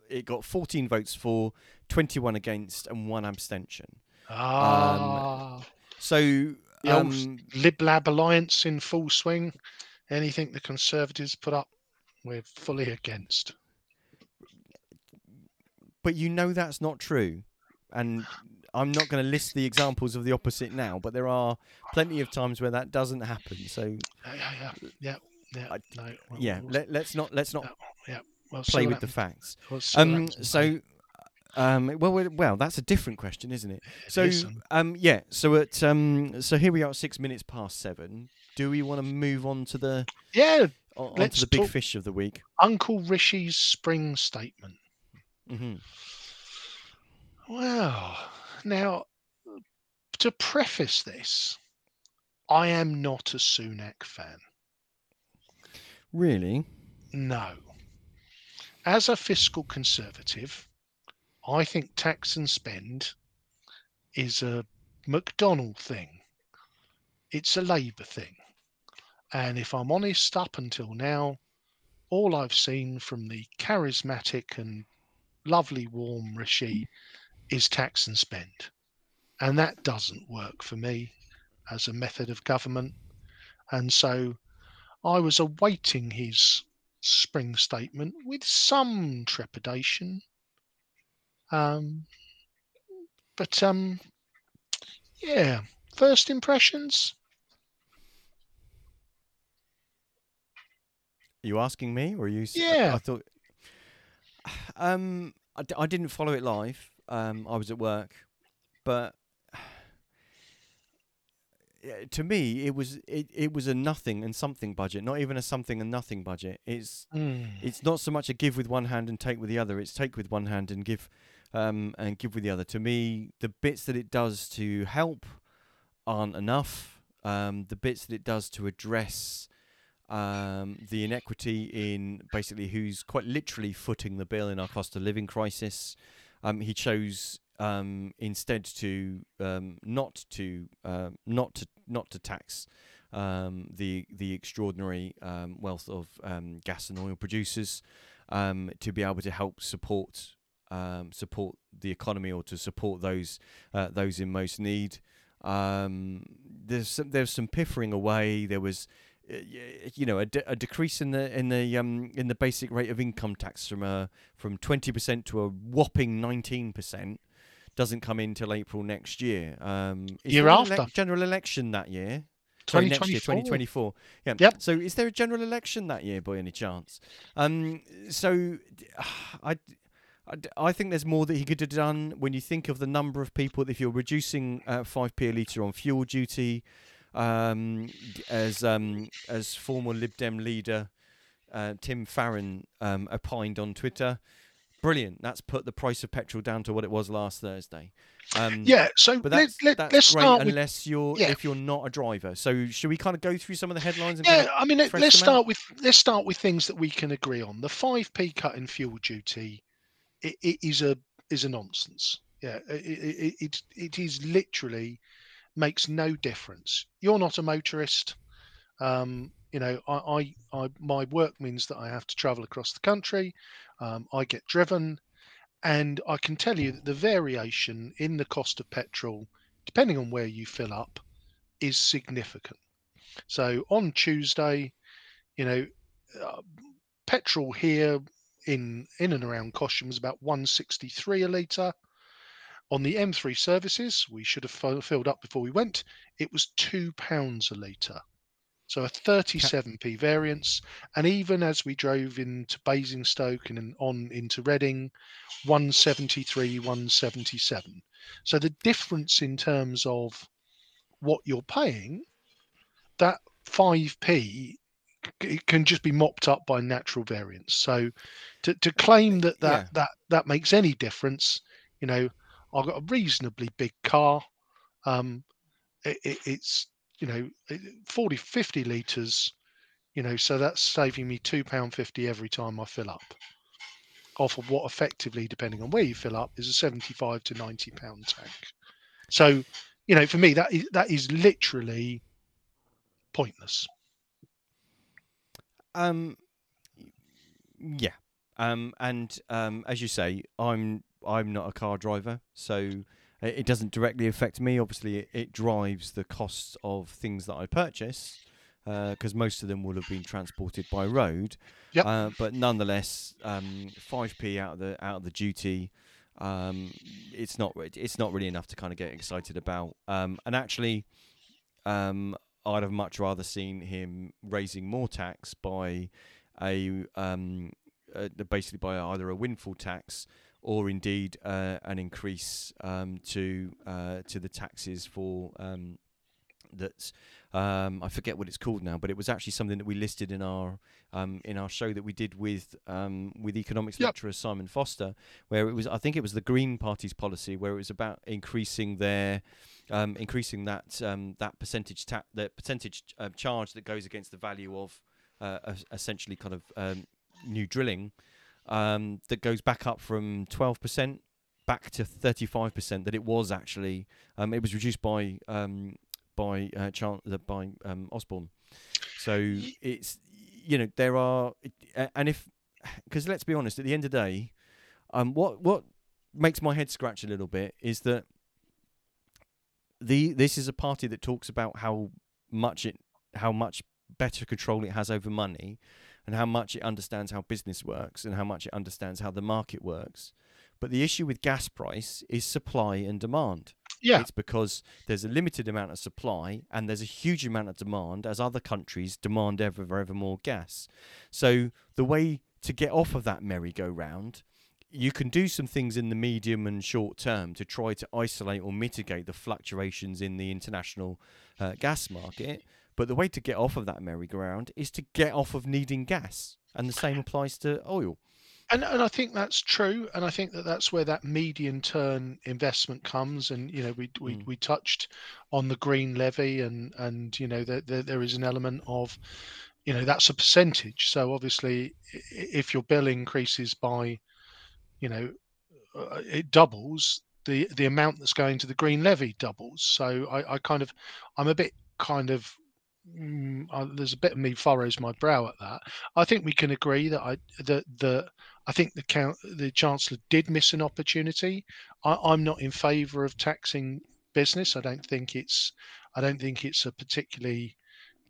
it got 14 votes for, 21 against, and one abstention. Ah. So The old um, Lib Lab alliance in full swing. Anything the Conservatives put up, we're fully against. but you know that's not true, and I'm not going to list the examples of the opposite now. But there are plenty of times where that doesn't happen. So Yeah, yeah, yeah, yeah. yeah I- no, we'll- yeah, we'll- let, let's not let's not yeah, we'll play what with the facts. we'll see what Um. happens So. Um, well, well, that's a different question, isn't it? So, um, um, yeah. So at um, so here we are at six minutes past seven. Do we want to move on to the yeah, o- onto let's the big fish of the week? Uncle Rishi's spring statement. hmm Well, now to preface this, I am not a Sunak fan. Really? No. As a fiscal conservative, I think tax and spend is a McDonnell thing. It's a Labour thing. And if I'm honest, up until now, all I've seen from the charismatic and lovely, warm Rishi is tax and spend. And that doesn't work for me as a method of government. And so I was awaiting his spring statement with some trepidation. Um, but um, yeah, first impressions. Are you asking me, or are you? Yeah. I, thought. *sighs* Um, I, d- I didn't follow it live. Um, I was at work, but *sighs* to me, it was it, it was a nothing and something budget, not even a something and nothing budget. It's Mm. it's not so much a give with one hand and take with the other. It's take with one hand and give, um, and give with the other. To me, the bits that it does to help aren't enough. Um, the bits that it does to address um, the inequity in basically who's quite literally footing the bill in our cost of living crisis. Um, he chose um, instead to um, not to um not to not to tax um, the the extraordinary wealth of gas and oil producers to be able to help support um, support the economy or to support those uh, those in most need. Um, there's some, there's some piffering away. There was uh, you know a, de- a decrease in the in the um in the basic rate of income tax from a from 20% to a whopping 19% doesn't come in till April next year. Um, is Year after. general election that year. Sorry, next year, 2024. 2024. Yeah. Yep. So, is there a general election that year, by any chance? Um. So, *sighs* I, I, d- I think there's more that he could have done when you think of the number of people. If you're reducing uh, five p a litre on fuel duty, um, as um as former Lib Dem leader uh, Tim Farron um, opined on Twitter, brilliant. That's put the price of petrol down to what it was last Thursday. Um, Yeah, so but let, that's, let, that's let's great start with unless you're yeah. if you're not a driver. So should we kind of go through some of the headlines? And yeah. I mean, let, let's them out? start with let's start with things that we can agree on. The five p cut in fuel duty, it, it is a is a nonsense. Yeah, it, it, it is literally makes no difference. You're not a motorist. Um, you know, I, I, I my work means that I have to travel across the country. Um, I get driven, and I can tell you that the variation in the cost of petrol, depending on where you fill up, is significant. So on Tuesday, you know, uh, petrol here in in and around Cosham was about 163 a litre. On the M3 services, we should have filled up before we went. It was two pounds a litre, so a 37p variance. And even as we drove into Basingstoke and on into Reading, 173, 177. So the difference in terms of what you're paying, that 5p it can just be mopped up by natural variance. So to, to claim that that, Yeah. that that makes any difference, you know, I've got a reasonably big car. Um, it, it, it's you know 40 50 liters you know so that's saving me two pound 50 every time i fill up off of what effectively depending on where you fill up is a 75 to 90 pound tank so you know for me that is that is literally pointless Um, yeah. Um, and um, as you say, I'm I'm not a car driver, so it doesn't directly affect me. Obviously, it, it drives the costs of things that I purchase, because most of them will have been transported by road. Yep. Uh, but nonetheless, um, 5p out of the out of the duty, um, it's not it's not really enough to kind of get excited about. Um, and actually, um, I'd have much rather seen him raising more tax by a um, uh, basically by either a windfall tax or indeed uh, an increase um, to uh, to the taxes for um, that um, I forget what it's called now, but it was actually something that we listed in our um, in our show that we did with um, with economics Yep. lecturer Simon Foster, where it was I think it was the Green Party's policy where it was about increasing their um, increasing that um, that percentage ta- the percentage uh, charge that goes against the value of uh, essentially kind of um, new drilling um, that goes back up from 12% back to 35% that it was actually um, it was reduced by um, by uh, uh, by um, Osborne. So it's you know there are, and if because let's be honest, at the end of the day, um, what what makes my head scratch a little bit is that the this is a party that talks about how much it how much better control it has over money and how much it understands how business works and how much it understands how the market works. But the issue with gas price is supply and demand. Yeah. It's because there's a limited amount of supply and there's a huge amount of demand as other countries demand ever, ever more gas. So the way to get off of that merry-go-round you can do some things in the medium and short term to try to isolate or mitigate the fluctuations in the international uh, gas market. But the way to get off of that merry-go-round is to get off of needing gas, and the same applies to oil. And, and I think that's true, and I think that that's where that medium term investment comes. And you know, we we, mm. we touched on the green levy, and and you know, that there, there is an element of, you know, that's a percentage. So obviously, if your bill increases by you know, uh, it doubles, the the amount that's going to the green levy doubles. So I, I kind of, I'm a bit kind of, mm, uh, there's a bit of me furrows my brow at that. I think we can agree that I that the I think the count the chancellor did miss an opportunity. I, I'm not in favour of taxing business. I don't think it's I don't think it's a particularly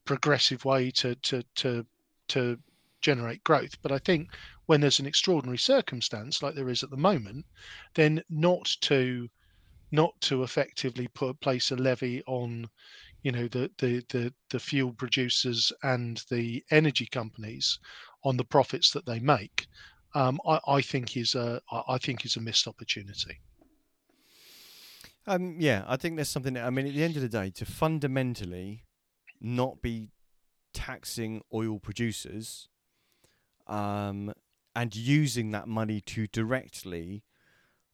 progressive way to to to to generate growth. But I think when there's an extraordinary circumstance like there is at the moment, then not to not to effectively put place a levy on you know the, the the the fuel producers and the energy companies on the profits that they make um, I, I, think is a I think is a missed opportunity. Um, yeah, I think there's something. I mean, at the end of the day, to fundamentally not be taxing oil producers um, and using that money to directly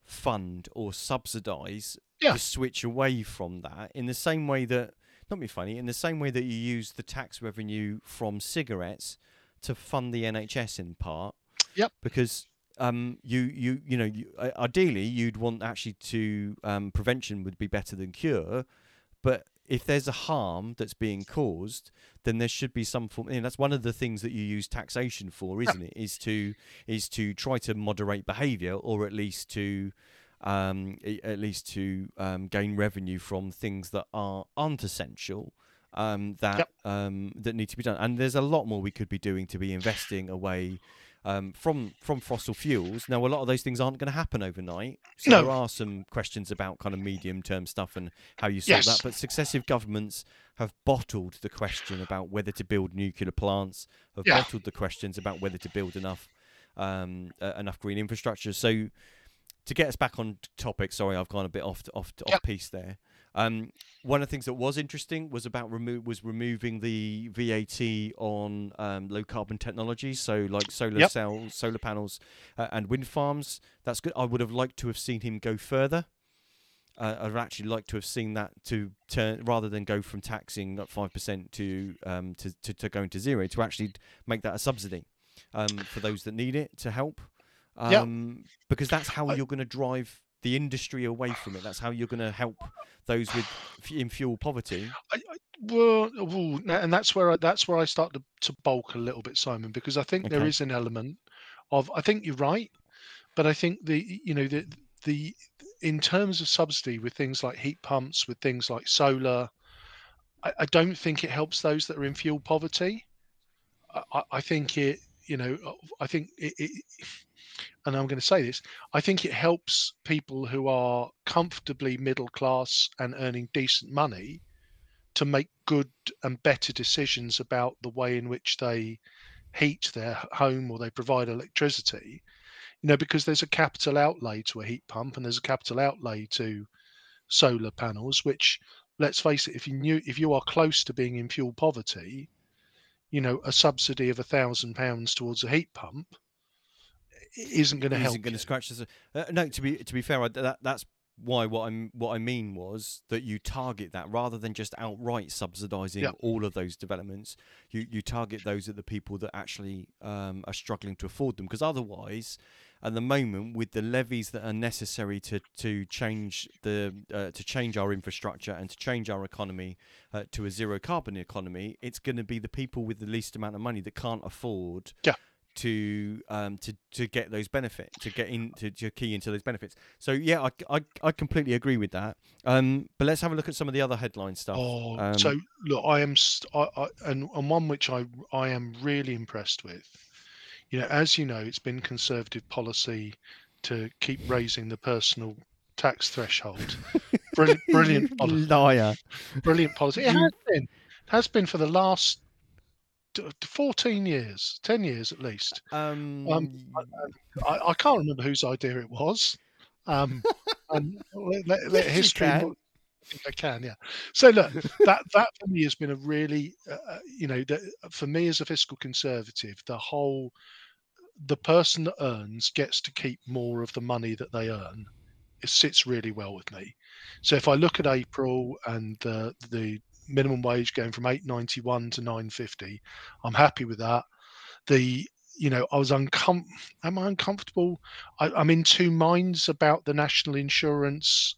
fund or subsidize yeah. the switch away from that in the same way that not be funny in the same way that you use the tax revenue from cigarettes to fund the NHS in part yep because um, you you you know you, ideally you'd want actually to um, prevention would be better than cure but if there's a harm that's being caused, then there should be some form. And that's one of the things that you use taxation for, isn't it? Is to is to try to moderate behaviour, or at least to um, at least to um, gain revenue from things that are aren't essential. Um, that yep. um, that need to be done, and there's a lot more we could be doing to be investing away um, from from fossil fuels. Now, a lot of those things aren't going to happen overnight. So no. there are some questions about kind of medium term stuff and how you sort yes. that. But successive governments have bottled the question about whether to build nuclear plants, have yeah. bottled the questions about whether to build enough uh, enough green infrastructure. So to get us back on topic, sorry, I've gone a bit off off yep. off piece there. Um, one of the things that was interesting was about remo- was removing the VAT on um, low carbon technologies, so like solar yep. cells, solar panels, uh, and wind farms. That's good. I would have liked to have seen him go further. Uh, I'd actually like to have seen that to turn rather than go from taxing at five percent to, um, to to to going to zero to actually make that a subsidy um, for those that need it to help. Um, yep. Because that's how you're going to drive the industry away from it. That's how you're going to help those with in fuel poverty. I, I, well, and that's where I, that's where I start to, to bulk a little bit, Simon, because I think okay. there is an element of I think you're right, but I think the you know the the in terms of subsidy with things like heat pumps, with things like solar, I, I don't think it helps those that are in fuel poverty. I, I think it you know I think it, it and I'm going to say this, I think it helps people who are comfortably middle class and earning decent money to make good and better decisions about the way in which they heat their home or they provide electricity. You know, because there's a capital outlay to a heat pump and there's a capital outlay to solar panels, which let's face it, if you knew if you are close to being in fuel poverty, you know, a subsidy of a thousand pounds towards a heat pump isn't going to help. Isn't going to scratch this. Uh, no, to be to be fair, that that's why what I'm what I mean was that you target that rather than just outright subsidising Yeah. all of those developments. You you target those at the people that actually um, are struggling to afford them because otherwise, at the moment, with the levies that are necessary to to change the uh, to change our infrastructure and to change our economy uh, to a zero carbon economy, it's going to be the people with the least amount of money that can't afford Yeah. To um to to get those benefits to get in to, to key into those benefits so yeah I, I i completely agree with that um but let's have a look at some of the other headline stuff Oh, Um, so look, I am, st- I, I, and, and one which I, I am really impressed with. You know, as you know, it's been conservative policy to keep raising the personal tax threshold. Brilliant, brilliant, *laughs* poli- liar brilliant policy. It has been, has been for the last t- 14 years, 10 years at least. um, I, I can't remember whose idea it was. Um, *laughs* and let, let, let history. can. I can, yeah. So look, that that for me has been a really, uh, uh, you know, the, for me as a fiscal conservative, the whole, the person that earns gets to keep more of the money that they earn. It sits really well with me. So if I look at April and uh, the minimum wage going from 891 to 950, I'm happy with that. The you know, I was uncom. Am I uncomfortable? I, I'm in two minds about the national insurance,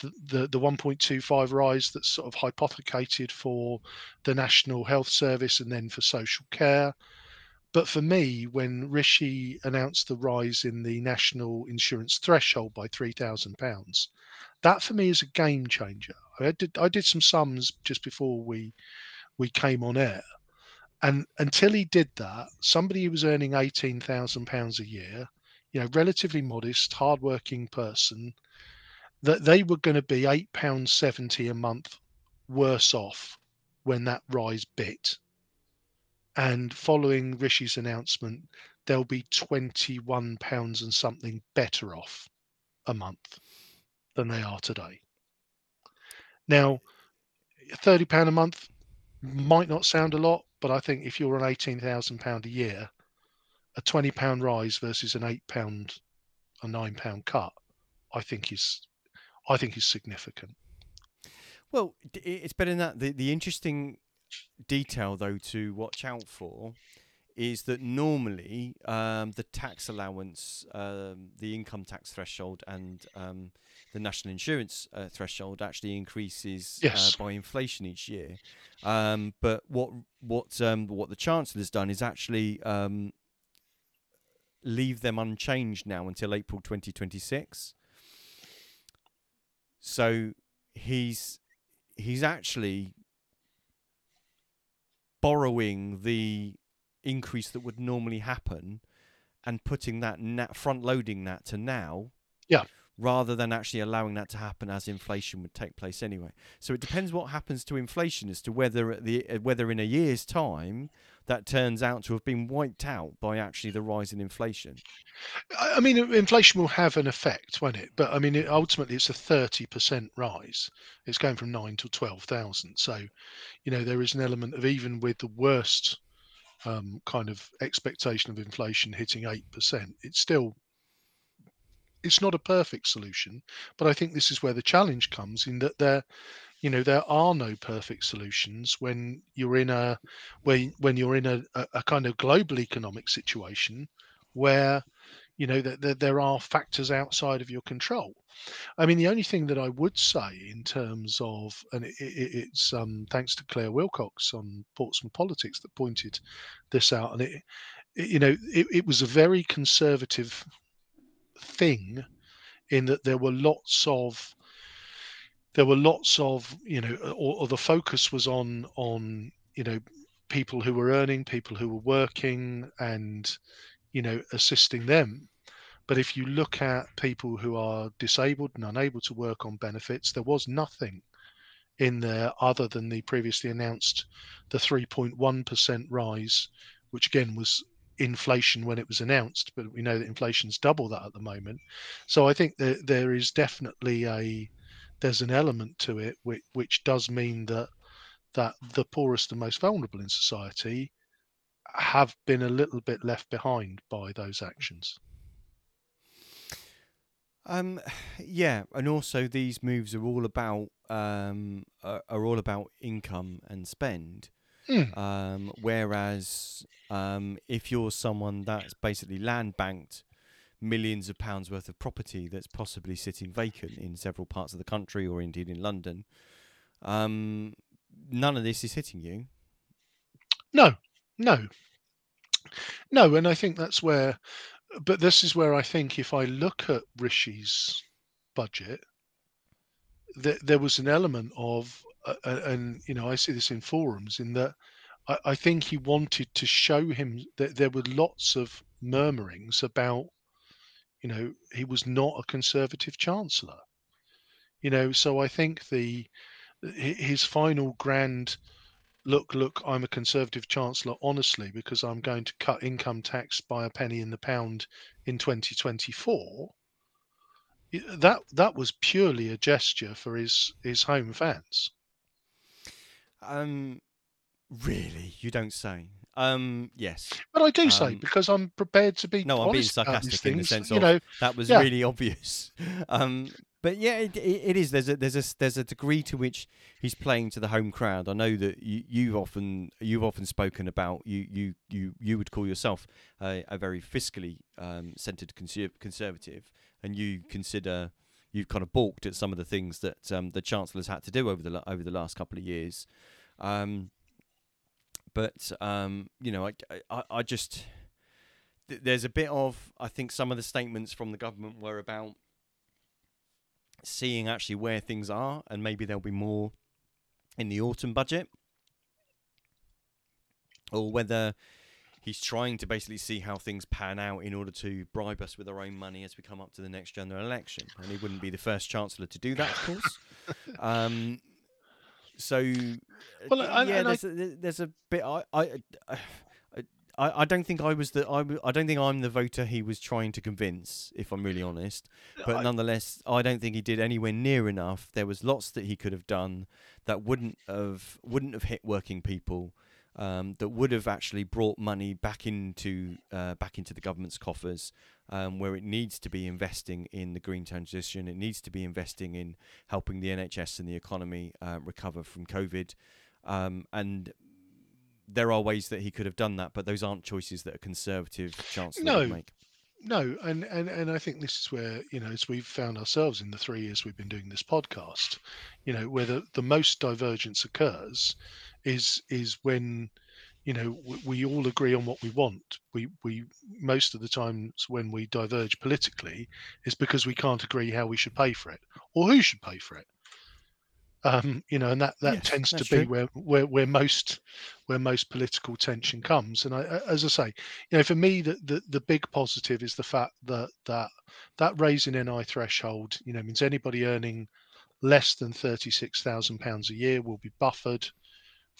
the, the the 1.25 rise that's sort of hypothecated for the National Health Service and then for social care. But for me, when Rishi announced the rise in the national insurance threshold by three thousand pounds, that for me is a game changer. I did I did some sums just before we we came on air, and until he did that, somebody who was earning eighteen thousand pounds a year, you know, relatively modest, hardworking person, that they were going to be eight pounds seventy a month worse off when that rise bit. And following Rishi's announcement, they'll be twenty-one pounds and something better off a month than they are today. Now, thirty pound a month might not sound a lot, but I think if you're on eighteen thousand pound a year, a twenty pound rise versus an eight pound a nine pound cut, I think is, I think is significant. well it's better than that the, the interesting detail though to watch out for is that normally um, the tax allowance, um, the income tax threshold, and um, the national insurance uh, threshold actually increases Yes. uh, by inflation each year. Um, but what what um, what the chancellor has done is actually um, leave them unchanged now until April 2026. So he's he's actually borrowing the increase that would normally happen and putting that na- front loading that to now Yeah. Rather than actually allowing that to happen as inflation would take place anyway so it depends what happens to inflation as to whether the uh, whether in a year's time that turns out to have been wiped out by actually the rise in inflation I mean, inflation will have an effect, won't it? But I mean, it, ultimately, it's a thirty percent rise. It's going from nine to twelve thousand. So, you know, there is an element of even with the worst um, kind of expectation of inflation hitting eight percent, it's still it's not a perfect solution. But I think this is where the challenge comes in that there, you know, there are no perfect solutions when you're in a when when you're in a, a, kind of global economic situation where you know that there, there are factors outside of your control i mean the only thing that i would say in terms of and it, it, it's um, thanks to claire wilcox on portsmouth politics that pointed this out and it, it you know it was a very conservative thing in that there were lots of there were lots of you know or, or the focus was on on you know people who were earning people who were working and you know assisting them. But if you look at people who are disabled and unable to work on benefits there was nothing in there other than the previously announced the 3.1% rise which again was inflation when it was announced but we know that inflation's double that at the moment so i think that there is definitely a there's an element to it which, which does mean that that the poorest and most vulnerable in society have been a little bit left behind by those actions. Um, yeah, and also these moves are all about um are, are all about income and spend. Hmm. Um, whereas um, if you're someone that's basically land banked millions of pounds worth of property that's possibly sitting vacant in several parts of the country or indeed in London, um, none of this is hitting you. No, no, no, and I think that's where. But this is where I think if I look at Rishi's budget, there was an element of, and you know, I see this in forums, in that I, I think he wanted to show him that there were lots of murmurings about, you know, he was not a conservative chancellor. You know, so I think the his final grand look, look, I'm a conservative chancellor, honestly, because I'm going to cut income tax by a penny in the pound in 2024. That that was purely a gesture for his his home fans. Um, really, you don't say. Um, yes, But I do say Um, because I'm prepared to be no, I'm being honest about these sarcastic in the sense you of know, that was Yeah. really *laughs* obvious. Um, but yeah, it, it, it is. There's a there's a there's a degree to which he's playing to the home crowd. I know that you, you've often you've often spoken about you you you you would call yourself a, a very fiscally um, centered conser- conservative, and you consider you've kind of balked at some of the things that um, the chancellor's had to do over the over the last couple of years. Um, but um, you know, I, I, I just th- there's a bit of I think some of the statements from the government were about seeing actually where things are, and maybe there'll be more in the autumn budget, or whether he's trying to basically see how things pan out in order to bribe us with our own money as we come up to the next general election. And he wouldn't be the first chancellor to do that, of course. *laughs* um, so, Well, and- yeah, there's, a, there's a bit. I, I, I, I, I don't think I was the. I, I don't think I'm the voter he was trying to convince. If I'm really honest, but I- nonetheless, I don't think he did anywhere near enough. There was lots that he could have done that wouldn't have wouldn't have hit working people. Um, that would have actually brought money back into uh, back into the government's coffers, um, where it needs to be investing in the green transition. It needs to be investing in helping the NHS and the economy uh, recover from COVID. Um, and there are ways that he could have done that, but those aren't choices that a conservative chancellor would No. make. No, and, and and I think this is where you know, as we've found ourselves in the three years we've been doing this podcast, you know, where the, the most divergence occurs is is when you know we, we all agree on what we want. We we most of the times when we diverge politically is because we can't agree how we should pay for it or who should pay for it. Um, you know, and that that Yes, tends to be true. where where where most where most political tension comes. And I, as I say, you know, for me, the, the, the big positive is the fact that that that raising NI threshold, you know, means anybody earning less than thirty six thousand pounds a year will be buffered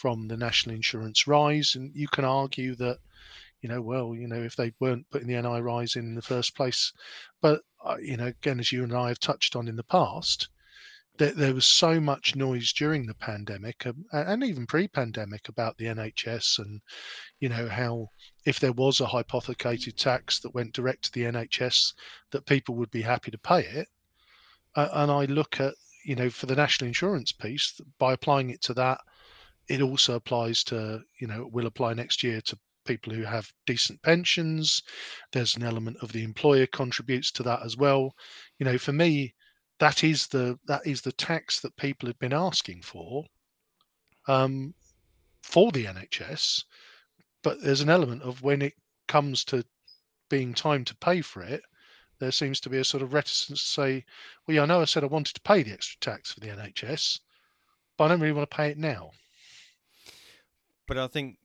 from the national insurance rise. And you can argue that, you know, well, you know, if they weren't putting the NI rise in, in the first place, but uh, you know, again, as you and I have touched on in the past. There, there was so much noise during the pandemic um, and even pre-pandemic about the NHS and you know how if there was a hypothecated tax that went direct to the NHS, that people would be happy to pay it. Uh, and I look at, you know, for the national insurance piece, by applying it to that, it also applies to, you know, will apply next year to people who have decent pensions. There's an element of the employer contributes to that as well. You know, for me, that is the that is the tax that people have been asking for um, for the NHS but there's an element of when it comes to being time to pay for it, there seems to be a sort of reticence to say, well, yeah, I know I said I wanted to pay the extra tax for the NHS, but I don't really want to pay it now. But I think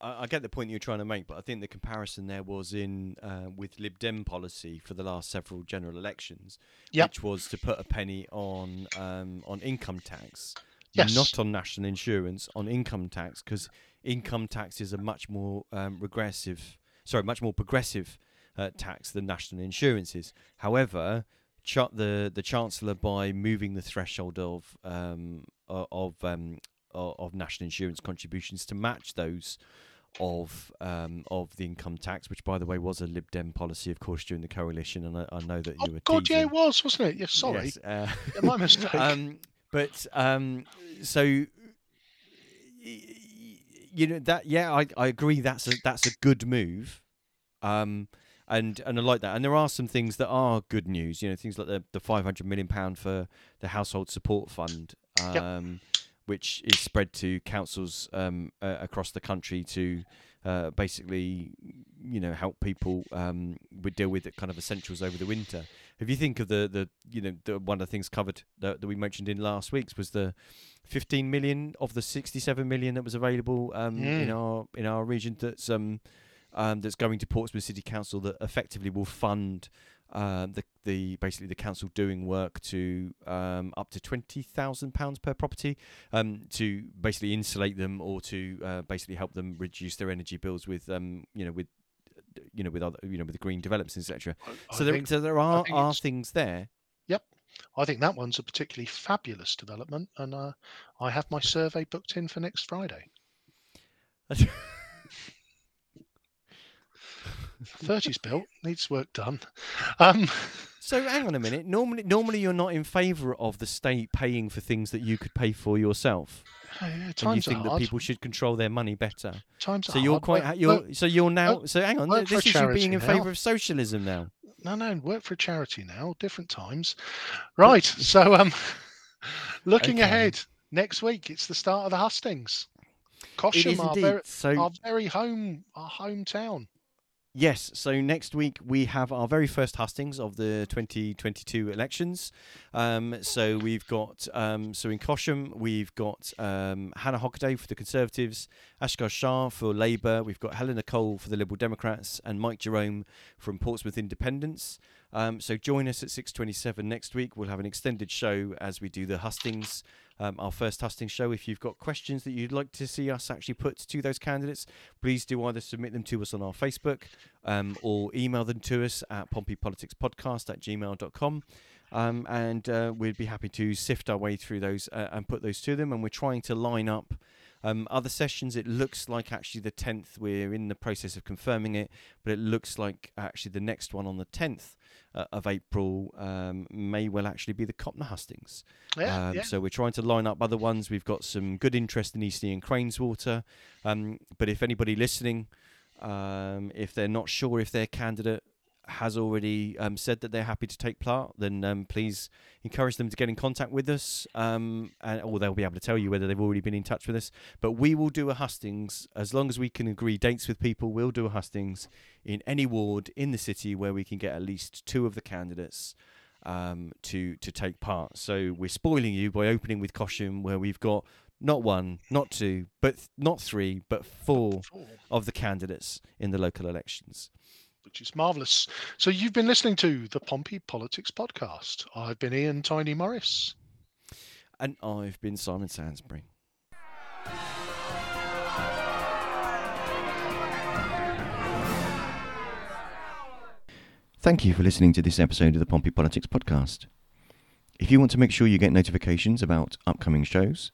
I, I get the point you're trying to make, but I think the comparison there was in uh, with Lib Dem policy for the last several general elections, Yep. which was to put a penny on um, on income tax, Yes. not on national insurance, on income tax, because income tax is a much more um, regressive, sorry, much more progressive uh, tax than national insurance is. However, cha- the the chancellor by moving the threshold of um, of um, o- of national insurance contributions to match those of um, of the income tax, which by the way was a Lib Dem policy, of course, during the coalition, and I, I know that you Oh were. God, yeah, it was, wasn't it? Yeah, sorry, Yes, uh, Yeah, my mistake. *laughs* um, but um, so you know that yeah, I, I agree. That's a that's a good move, um, and and I like that. And there are some things that are good news. You know, things like the the five hundred million pound for the household support fund, Yep. Which is spread to councils um, uh, across the country to. Uh, basically, you know, help people um, with deal with the kind of essentials over the winter. If you think of the the you know the, one of the things covered that, that we mentioned in last week's was the 15 million of the 67 million that was available um, in Mm. our in our region that's um, um that's going to Portsmouth City Council that effectively will fund uh, the the basically the council doing work to um, up to twenty thousand pounds per property um, to basically insulate them or to uh, basically help them reduce their energy bills with um, you know with you know with other you know with the green developments etc. So I there think- so there are are things there. Yep, I think that one's a particularly fabulous development, and uh, I have my survey booked in for next Friday. *laughs* 30's built, needs work done. Um, So hang on a minute. Normally, normally you're not in favour of the state paying for things that you could pay for yourself, yeah, and you times are think that people should control their money better. Times So you're hard. quite. Work- You're work- so you're now. work- So hang on. work for a This is you being in favour of socialism now. no, no, work for a charity now. Different times, right? *laughs* So, um, looking Okay. ahead next week, it's the start of the hustings. Cosham, our very, So our very home, our hometown. Yes, so next week we have our very first hustings of the 2022 elections. Um, so we've got, um, so in Cosham, we've got um, Hannah Hockaday for the Conservatives, Ashgar Shah for Labour, we've got Helena Cole for the Liberal Democrats, and Mike Jerome from Portsmouth Independents. Um, so join us at 6.27 next week. We'll have an extended show as we do the hustings, um, our first hustings show. If you've got questions that you'd like to see us actually put to those candidates, please do either submit them to us on our Facebook um, or email them to us at pompeypoliticspodcast at gmail.com. Um, and uh, we'd be happy to sift our way through those uh, and put those to them. And we're trying to line up um, other sessions. It looks like actually the 10th, we're in the process of confirming it, but it looks like actually the next one on the 10th uh, of April um, may well actually be the Copnor Hustings. Yeah, Um, yeah. So we're trying to line up other ones. We've got some good interest in Eastney and Craneswater. Um, but if anybody listening, um, if they're not sure if their candidate has already um, said that they're happy to take part, then um, please encourage them to get in contact with us, um, and, or they'll be able to tell you whether they've already been in touch with us. But we will do a hustings as long as we can agree dates with people. We'll do a hustings in any ward in the city where we can get at least two of the candidates um, to to take part. So we're spoiling you by opening with Cosham, where we've got not one, not two, but th- not three, but four Four, of the candidates in the local elections. Which is marvelous. So you've been listening to the Pompey Politics podcast. I've been Ian Tiny Morris. And I've been Simon Sansbury. Thank you for listening to this episode of the Pompey Politics Podcast. If you want to make sure you get notifications about upcoming shows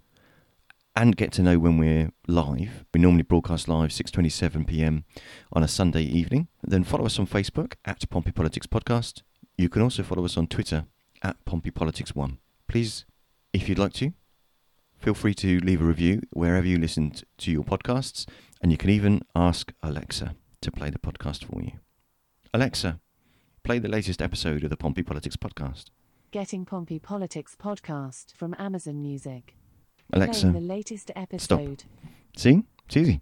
and get to know when we're live, we normally broadcast live 6:27 p.m. on a Sunday evening, then follow us on Facebook at Pompey Politics Podcast. You can also follow us on Twitter at Pompey Politics One. Please, if you'd like to, feel free to leave a review wherever you listen to your podcasts, and you can even ask Alexa to play the podcast for you. Alexa, play the latest episode of the Pompey Politics Podcast. Getting Pompey Politics podcast from Amazon Music. Alexa, the latest episode. see? It's easy.